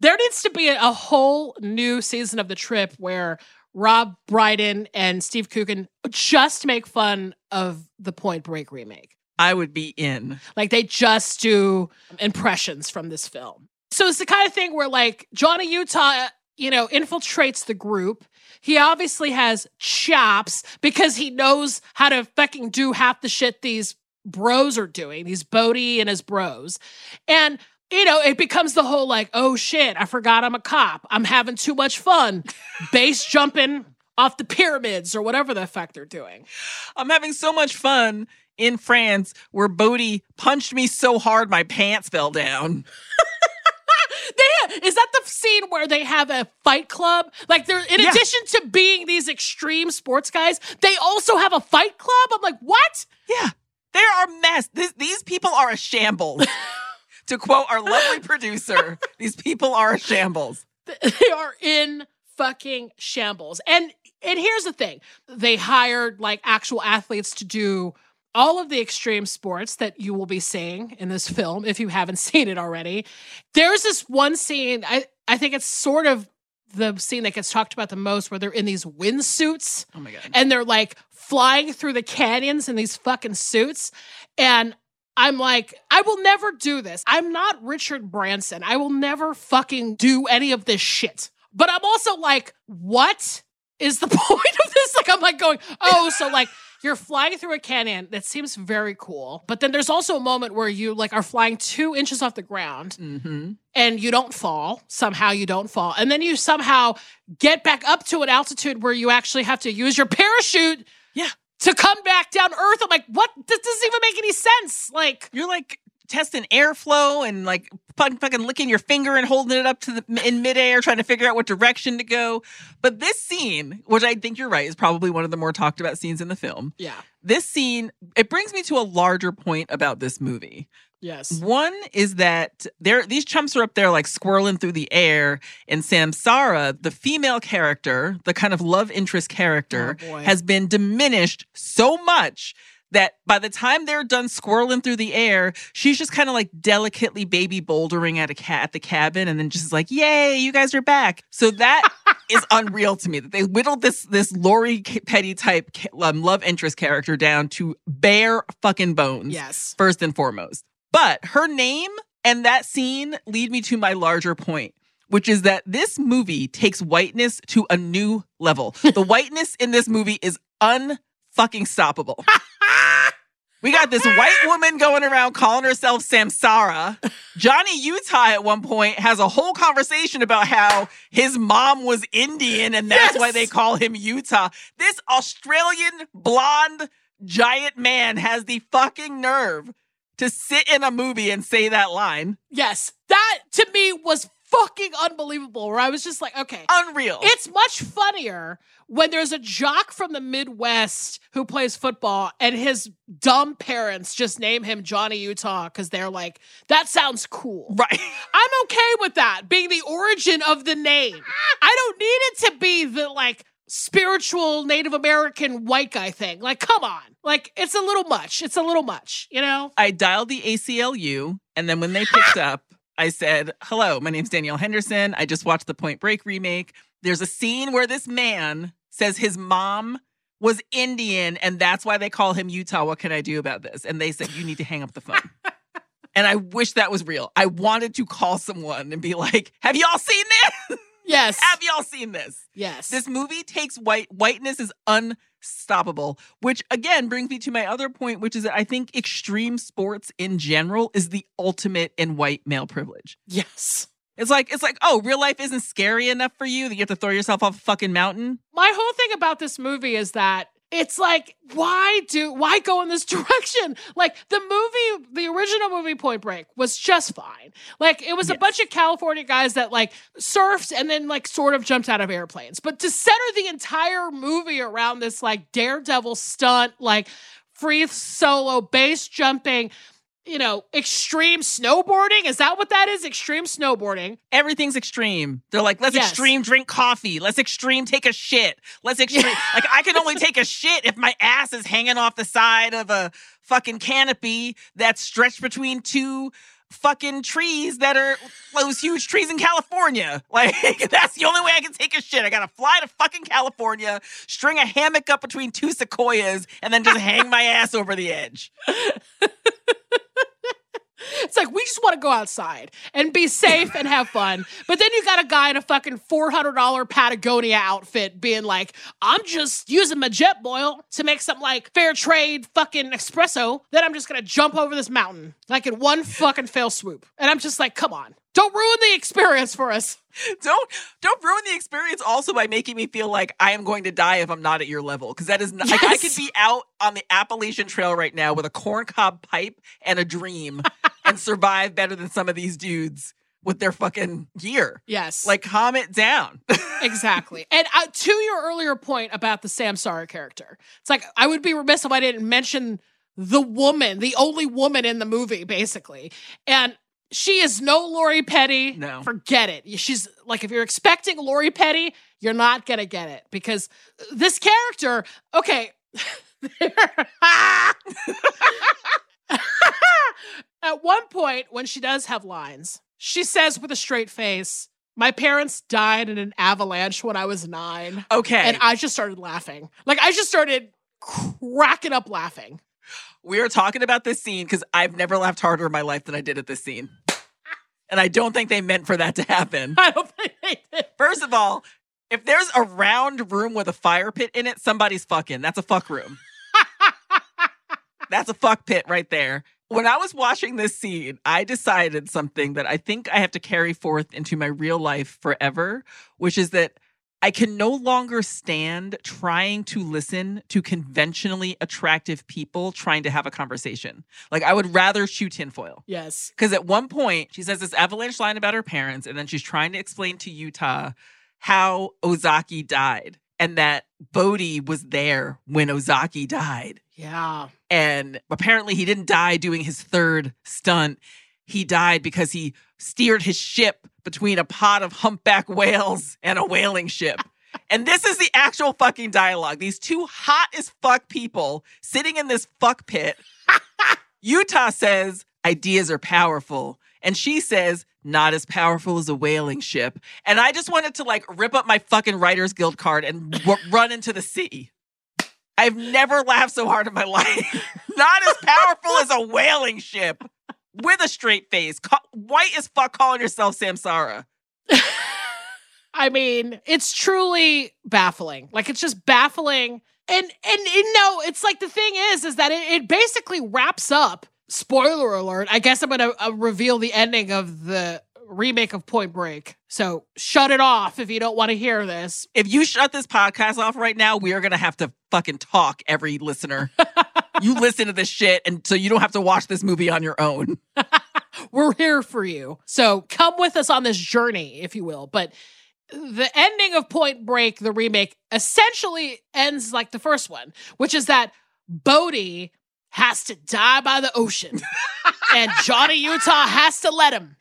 [SPEAKER 1] There needs to be a, whole new season of the trip where Rob Brydon and Steve Coogan just make fun of the Point Break remake.
[SPEAKER 2] I would be in.
[SPEAKER 1] Like they just do impressions from this film. So it's the kind of thing where like Johnny Utah, you know, infiltrates the group. He obviously has chops because he knows how to fucking do half the shit these bros are doing, these Bodhi and his bros. And you know, it becomes the whole like, oh shit, I forgot I'm a cop. I'm having too much fun. Base jumping off the pyramids or whatever the fuck they're doing.
[SPEAKER 2] I'm having so much fun in France where Bodhi punched me so hard my pants fell down.
[SPEAKER 1] they, is that the scene where they have a fight club? Like they're in yeah. addition to being these extreme sports guys, they also have a fight club? I'm like, what?
[SPEAKER 2] Yeah. They are a mess. This, these people are a shambles. to quote our lovely producer, these people are a shambles.
[SPEAKER 1] They are in fucking shambles. And and here's the thing. They hired like actual athletes to do all of the extreme sports that you will be seeing in this film if you haven't seen it already. There's this one scene, I I think it's sort of the scene that gets talked about the most where they're in these windsuits.
[SPEAKER 2] Oh my god.
[SPEAKER 1] And they're like flying through the canyons in these fucking suits. And I'm like, I will never do this. I'm not Richard Branson. I will never fucking do any of this shit. But I'm also like, what is the point of this? Like, I'm like going, oh, so like you're flying through a canyon. That seems very cool. But then there's also a moment where you like are flying two inches off the ground
[SPEAKER 2] mm-hmm.
[SPEAKER 1] and you don't fall. Somehow you don't fall. And then you somehow get back up to an altitude where you actually have to use your parachute.
[SPEAKER 2] Yeah
[SPEAKER 1] to come back down Earth. I'm like, what? This doesn't even make any sense. Like,
[SPEAKER 2] you're like testing airflow and like fucking licking your finger and holding it up to the in midair, trying to figure out what direction to go. But this scene, which I think you're right, is probably one of the more talked about scenes in the film.
[SPEAKER 1] Yeah.
[SPEAKER 2] This scene, it brings me to a larger point about this movie.
[SPEAKER 1] Yes.
[SPEAKER 2] One is that there these chumps are up there like squirreling through the air, and Samsara, the female character, the kind of love interest character,
[SPEAKER 1] oh
[SPEAKER 2] has been diminished so much that by the time they're done squirreling through the air, she's just kind of like delicately baby bouldering at a cat at the cabin, and then just like, "Yay, you guys are back!" So that is unreal to me that they whittled this this Lori Petty type um, love interest character down to bare fucking bones.
[SPEAKER 1] Yes,
[SPEAKER 2] first and foremost. But her name and that scene lead me to my larger point, which is that this movie takes whiteness to a new level. the whiteness in this movie is unfucking stoppable. We got this white woman going around calling herself Samsara. Johnny Utah at one point has a whole conversation about how his mom was Indian and that's yes. why they call him Utah. This Australian blonde giant man has the fucking nerve to sit in a movie and say that line?
[SPEAKER 1] Yes, that to me was fucking unbelievable. Where I was just like, okay,
[SPEAKER 2] Unreal.
[SPEAKER 1] It's much funnier when there's a jock from the Midwest who plays football and his dumb parents just name him Johnny Utah because they're like, that sounds cool.
[SPEAKER 2] right.
[SPEAKER 1] I'm okay with that being the origin of the name. I don't need it to be the like spiritual Native American white guy thing. Like, come on. Like, it's a little much. It's a little much, you know?
[SPEAKER 2] I dialed the ACLU, and then when they picked up, I said, Hello, my name's Danielle Henderson. I just watched the Point Break remake. There's a scene where this man says his mom was Indian, and that's why they call him Utah. What can I do about this? And they said, You need to hang up the phone. and I wish that was real. I wanted to call someone and be like, Have y'all seen this?
[SPEAKER 1] Yes.
[SPEAKER 2] Have y'all seen this?
[SPEAKER 1] yes.
[SPEAKER 2] This movie takes white whiteness is unstoppable, which again brings me to my other point, which is that I think extreme sports in general is the ultimate in white male privilege.
[SPEAKER 1] yes.
[SPEAKER 2] It's like it's like, oh, real life isn't scary enough for you that you have to throw yourself off a fucking mountain.
[SPEAKER 1] My whole thing about this movie is that it's like, why do why go in this direction? Like the movie, the original movie Point Break was just fine. Like it was a bunch of California guys that like surfed and then like sort of jumped out of airplanes. But to center the entire movie around this like daredevil stunt, like free solo base jumping, you know, extreme snowboarding. Is that what that is? Extreme snowboarding.
[SPEAKER 2] Everything's extreme. They're like, let's
[SPEAKER 1] Yes.
[SPEAKER 2] extreme drink coffee. Let's extreme take a shit. Let's extreme. like, I can only take a shit if my ass is hanging off the side of a fucking canopy that's stretched between two fucking trees that are those huge trees in California. Like, that's the only way I can take a shit. I gotta fly to fucking California, string a hammock up between two sequoias, and then just hang my ass over the edge.
[SPEAKER 1] It's like we just want to go outside and be safe and have fun. But then you got a guy in a fucking $400 Patagonia outfit being like, I'm just using my Jetboil to make some like fair trade fucking espresso. Then I'm just going to jump over this mountain like in one fucking fell swoop. And I'm just like, come on. Don't ruin the experience for us.
[SPEAKER 2] don't don't ruin the experience also by making me feel like I am going to die if I'm not at your level because that is not like I could be out on the Appalachian Trail right now with a corncob pipe and a dream and survive better than some of these dudes with their fucking gear.
[SPEAKER 1] Yes.
[SPEAKER 2] Like calm it down.
[SPEAKER 1] exactly. And uh, to your earlier point about the Samsara character, it's like I would be remiss if I didn't mention the woman, the only woman in the movie, basically. And she is no Lori Petty.
[SPEAKER 2] No.
[SPEAKER 1] Forget it. She's like, if you're expecting Lori Petty, you're not going to get it because this character, okay. At one point, when she does have lines, she says with a straight face, My parents died in an avalanche when I was nine.
[SPEAKER 2] okay.
[SPEAKER 1] And I just started laughing. Like, I just started cracking up laughing.
[SPEAKER 2] we are talking about this scene because I've never laughed harder in my life than I did at this scene. And I don't think they meant for that to happen.
[SPEAKER 1] I don't think they did.
[SPEAKER 2] First of all, if there's a round room with a fire pit in it, somebody's fucking. That's a fuck room. That's a fuck pit right there. When I was watching this scene, I decided something that I think I have to carry forth into my real life forever, which is that I can no longer stand trying to listen to conventionally attractive people trying to have a conversation. Like, I would rather shoot tinfoil.
[SPEAKER 1] Yes.
[SPEAKER 2] Because at one point, she says this avalanche line about her parents, and then she's trying to explain to Utah how Ozaki died and that Bodhi was there when Ozaki died.
[SPEAKER 1] Yeah.
[SPEAKER 2] And apparently, he didn't die doing his third stunt. He died because he steered his ship between a pod of humpback whales and a whaling ship. And this is the actual fucking dialogue. These two hot as fuck people sitting in this fuck pit. Utah says, ideas are powerful. And she says, not as powerful as a whaling ship. And I just wanted to like rip up my fucking Writers Guild card and w- run into the sea. I've never laughed so hard in my life. not as powerful as a whaling ship with a straight face, ca- white as fuck calling yourself Samsara.
[SPEAKER 1] I mean, it's truly baffling. Like it's just baffling. And and you know, it's like the thing is, is that it, it basically wraps up. Spoiler alert! I guess I'm gonna uh, reveal the ending of the remake of Point Break. So shut it off if you don't want to hear this.
[SPEAKER 2] If you shut this podcast off right now, we are going to have to fucking talk, every listener. you listen to this shit, and so you don't have to watch this movie on your own.
[SPEAKER 1] We're here for you. So come with us on this journey, if you will. But the ending of Point Break, the remake, essentially ends like the first one, which is that Bodhi has to die by the ocean and Johnny Utah has to let him.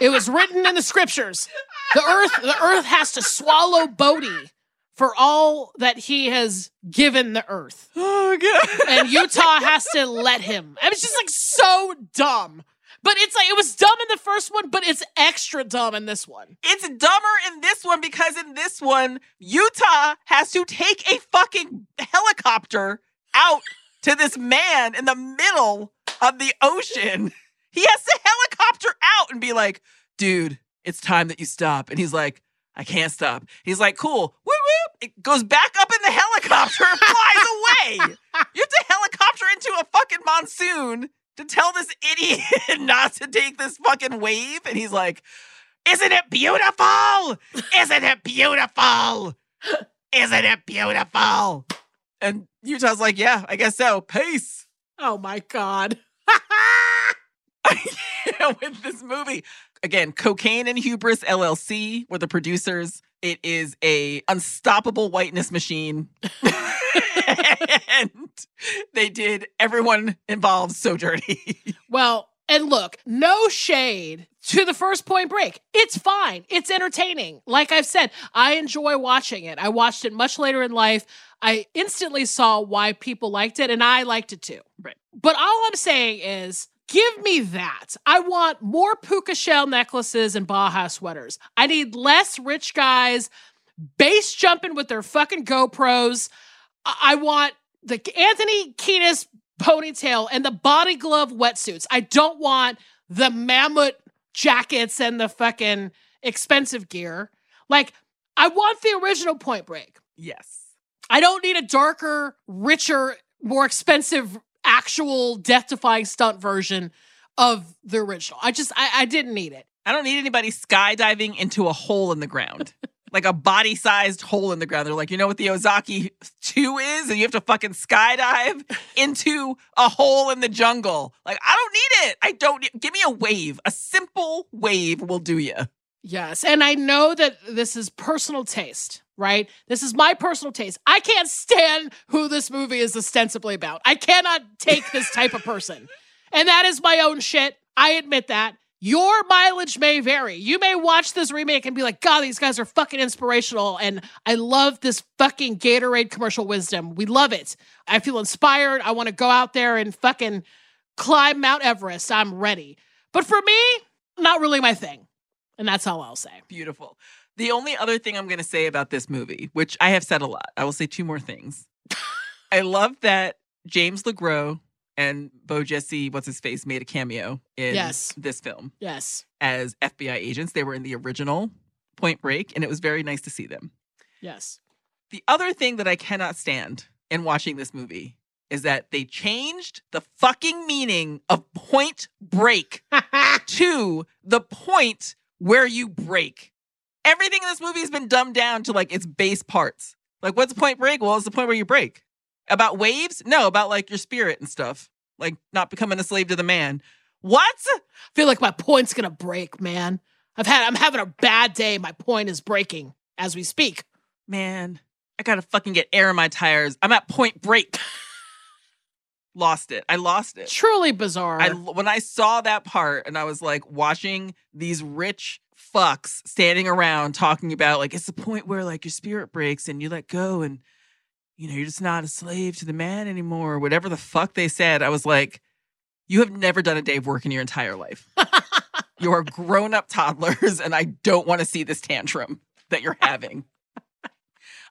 [SPEAKER 1] It was written in the scriptures. The earth, the earth has to swallow Bodhi for all that he has given the earth.
[SPEAKER 2] Oh god.
[SPEAKER 1] And Utah has to let him. I was just like so dumb. But it's like it was dumb in the first one, but it's extra dumb in this one.
[SPEAKER 2] It's dumber in this one because in this one, Utah has to take a fucking helicopter out to this man in the middle of the ocean. He has to helicopter out and be like, dude, it's time that you stop. And he's like, I can't stop. He's like, cool. Whoop, whoop. It goes back up in the helicopter and flies away. You have to helicopter into a fucking monsoon to tell this idiot not to take this fucking wave. And he's like, Isn't it beautiful? Isn't it beautiful? Isn't it beautiful? And Utah's like, Yeah, I guess so. Peace.
[SPEAKER 1] Oh my god.
[SPEAKER 2] with this movie. Again, Cocaine and Hubris LLC were the producers. It is a unstoppable whiteness machine. and they did everyone involved so dirty.
[SPEAKER 1] Well, and look, no shade to the first point break. It's fine. It's entertaining. Like I've said, I enjoy watching it. I watched it much later in life. I instantly saw why people liked it, and I liked it too.
[SPEAKER 2] Right.
[SPEAKER 1] But all I'm saying is, give me that. I want more puka shell necklaces and Baja sweaters. I need less rich guys base jumping with their fucking GoPros. I I want the Anthony Kiedis ponytail and the body glove wetsuits. I don't want the mammoth jackets and the fucking expensive gear. Like, I want the original Point Break.
[SPEAKER 2] yes.
[SPEAKER 1] I don't need a darker, richer, more expensive, actual death defying stunt version of the original. I just, I, I didn't need it.
[SPEAKER 2] I don't need anybody skydiving into a hole in the ground. Like a body sized hole in the ground. They're like, you know what the Ozaki 2 is? And you have to fucking skydive into a hole in the jungle. Like, I don't need it. I don't need, give me a wave. A simple wave will do you.
[SPEAKER 1] Yes. And I know that this is personal taste, right? This is my personal taste. I can't stand who this movie is ostensibly about. I cannot take this type of person. And that is my own shit. I admit that. Your mileage may vary. You may watch this remake and be like, God, these guys are fucking inspirational. And I love this fucking Gatorade commercial wisdom. We love it. I feel inspired. I want to go out there and fucking climb Mount Everest. I'm ready. But for me, not really my thing. And that's all I'll say.
[SPEAKER 2] Beautiful. The only other thing I'm going to say about this movie, which I have said a lot, I will say two more things. I love that James LeGros and Bojesse, what's his face, made a cameo in
[SPEAKER 1] Yes.
[SPEAKER 2] this film
[SPEAKER 1] Yes.
[SPEAKER 2] as FBI agents. They were in the original Point Break, and it was very nice to see them.
[SPEAKER 1] Yes.
[SPEAKER 2] The other thing that I cannot stand in watching this movie is that they changed the fucking meaning of point break to the point where you break. Everything in this movie has been dumbed down to like its base parts. Like, what's point break? Well, it's the point where you break. About waves? No, about like your spirit and stuff. Like not becoming a slave to the man. What?
[SPEAKER 1] I feel like my point's gonna break, man. I've had I'm having a bad day. My point is breaking as we speak.
[SPEAKER 2] Man, I gotta fucking get air in my tires. I'm at point break. lost it. I lost it.
[SPEAKER 1] Truly bizarre.
[SPEAKER 2] I when I saw that part and I was like watching these rich fucks standing around talking about like it's the point where like your spirit breaks and you let go and you know you're just not a slave to the man anymore whatever the fuck they said. I was like, you have never done a day of work in your entire life. you are grown up toddlers and I don't want to see this tantrum that you're having.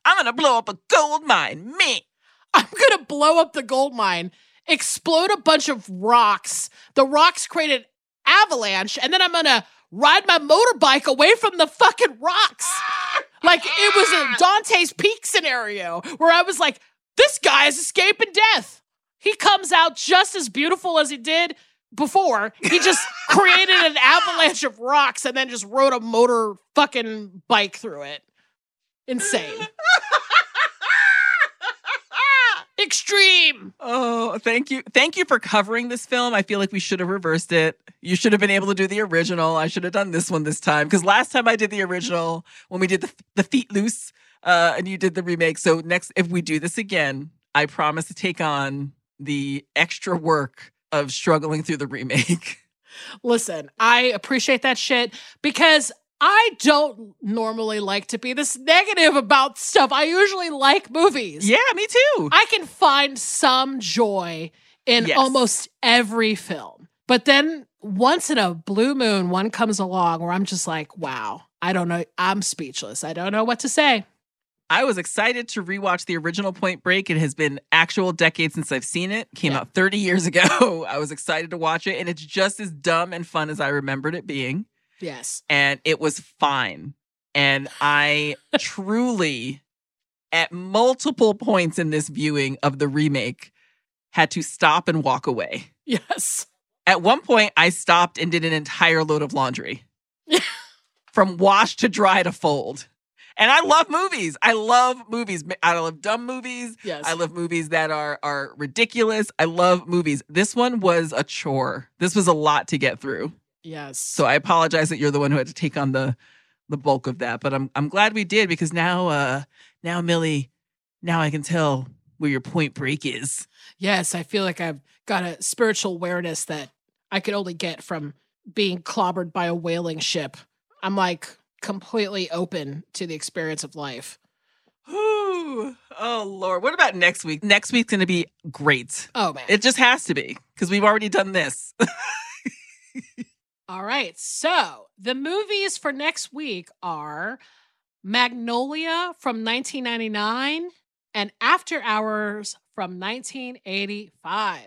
[SPEAKER 2] I'm gonna blow up a gold mine, me.
[SPEAKER 1] I'm gonna blow up the gold mine, explode a bunch of rocks. The rocks create an avalanche, and then I'm gonna ride my motorbike away from the fucking rocks. Like it was a Dante's Peak scenario where I was like, this guy is escaping death. He comes out just as beautiful as he did before. He just created an avalanche of rocks and then just rode a motor fucking bike through it. Insane. Extreme.
[SPEAKER 2] Oh, thank you. Thank you for covering this film. I feel like we should have reversed it. You should have been able to do the original. I should have done this one this time because last time I did the original when we did the the feet loose, uh, and you did the remake. So next, if we do this again, I promise to take on the extra work of struggling through the remake.
[SPEAKER 1] Listen, I appreciate that shit because I don't normally like to be this negative about stuff. I usually like movies.
[SPEAKER 2] yeah, me too.
[SPEAKER 1] I can find some joy in
[SPEAKER 2] Yes.
[SPEAKER 1] almost every film. But then once in a blue moon, one comes along where I'm just like, wow, I don't know. I'm speechless. I don't know what to say.
[SPEAKER 2] I was excited to rewatch the original Point Break. It has been actual decades since I've seen it. Came
[SPEAKER 1] Yeah.
[SPEAKER 2] out 30 years ago. I was excited to watch it, and it's just as dumb and fun as I remembered it being.
[SPEAKER 1] Yes.
[SPEAKER 2] And it was fine. And I truly, at multiple points in this viewing of the remake, had to stop and walk away.
[SPEAKER 1] Yes.
[SPEAKER 2] At one point, I stopped and did an entire load of laundry from wash to dry to fold. And I love movies. I love movies. I love dumb movies.
[SPEAKER 1] Yes.
[SPEAKER 2] I love movies that are are ridiculous. I love movies. This one was a chore. This was a lot to get through.
[SPEAKER 1] Yes.
[SPEAKER 2] So I apologize that you're the one who had to take on the the bulk of that, but I'm I'm glad we did because now uh now Millie, now I can tell where your point break is.
[SPEAKER 1] yes, I feel like I've got a spiritual awareness that I could only get from being clobbered by a whaling ship. I'm like completely open to the experience of life.
[SPEAKER 2] Ooh, oh Lord. What about next week? Next week's gonna be great.
[SPEAKER 1] Oh man.
[SPEAKER 2] It just has to be because we've already done this.
[SPEAKER 1] All right. So the movies for next week are Magnolia from 1999 and After Hours from 1985.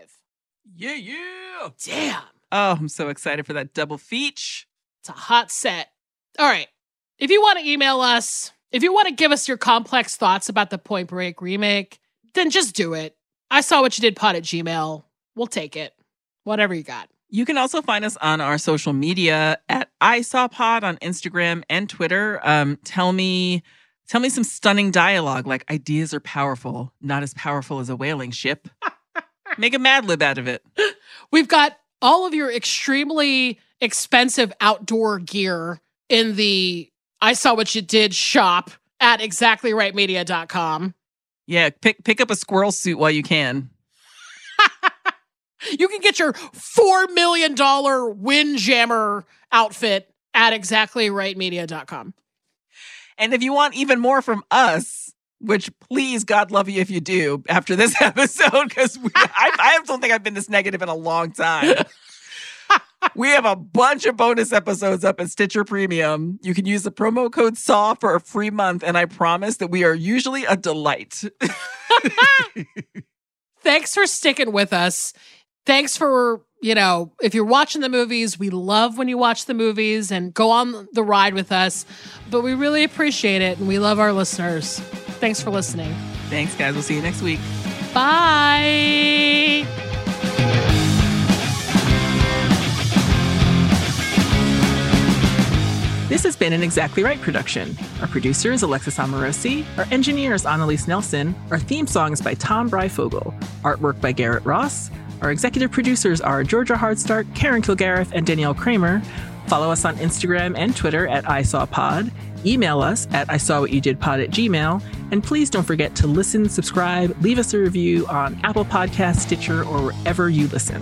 [SPEAKER 2] yeah, yeah.
[SPEAKER 1] Damn.
[SPEAKER 2] Oh, I'm so excited for that double feature.
[SPEAKER 1] It's a hot set. All right. If you want to email us, if you want to give us your complex thoughts about the Point Break remake, then just do it. I saw what you did pod at Gmail. We'll take it. Whatever you got.
[SPEAKER 2] You can also find us on our social media at ISawPod on Instagram and Twitter. Um, tell me, tell me some stunning dialogue like ideas are powerful, not as powerful as a whaling ship. Make a Mad Lib out of it.
[SPEAKER 1] We've got all of your extremely expensive outdoor gear in the I saw what you did shop at exactlyrightmedia.com.
[SPEAKER 2] Yeah, pick pick up a squirrel suit while you can.
[SPEAKER 1] You can get your $4 million windjammer outfit at exactlyrightmedia.com.
[SPEAKER 2] And if you want even more from us, which please God love you if you do after this episode, because I, I don't think I've been this negative in a long time. we have a bunch of bonus episodes up at Stitcher Premium. You can use the promo code SAW for a free month, and I promise that we are usually a delight.
[SPEAKER 1] Thanks for sticking with us. Thanks for, you know, if you're watching the movies, we love when you watch the movies and go on the ride with us. But we really appreciate it and we love our listeners. Thanks for listening.
[SPEAKER 2] Thanks, guys. We'll see you next week.
[SPEAKER 1] Bye.
[SPEAKER 7] This has been an Exactly Right production. Our producer is Alexis Amorosi. Our engineer is Annalise Nelson. Our theme song is by Tom Breyfogle. Artwork by Garrett Ross. Our executive producers are Georgia Hardstark, Karen Kilgariff, and Danielle Kramer. Follow us on Instagram and Twitter at ISawPod. Email us at I saw what you did pod at Gmail. And please don't forget to listen, subscribe, leave us a review on Apple Podcasts, Stitcher, or wherever you listen.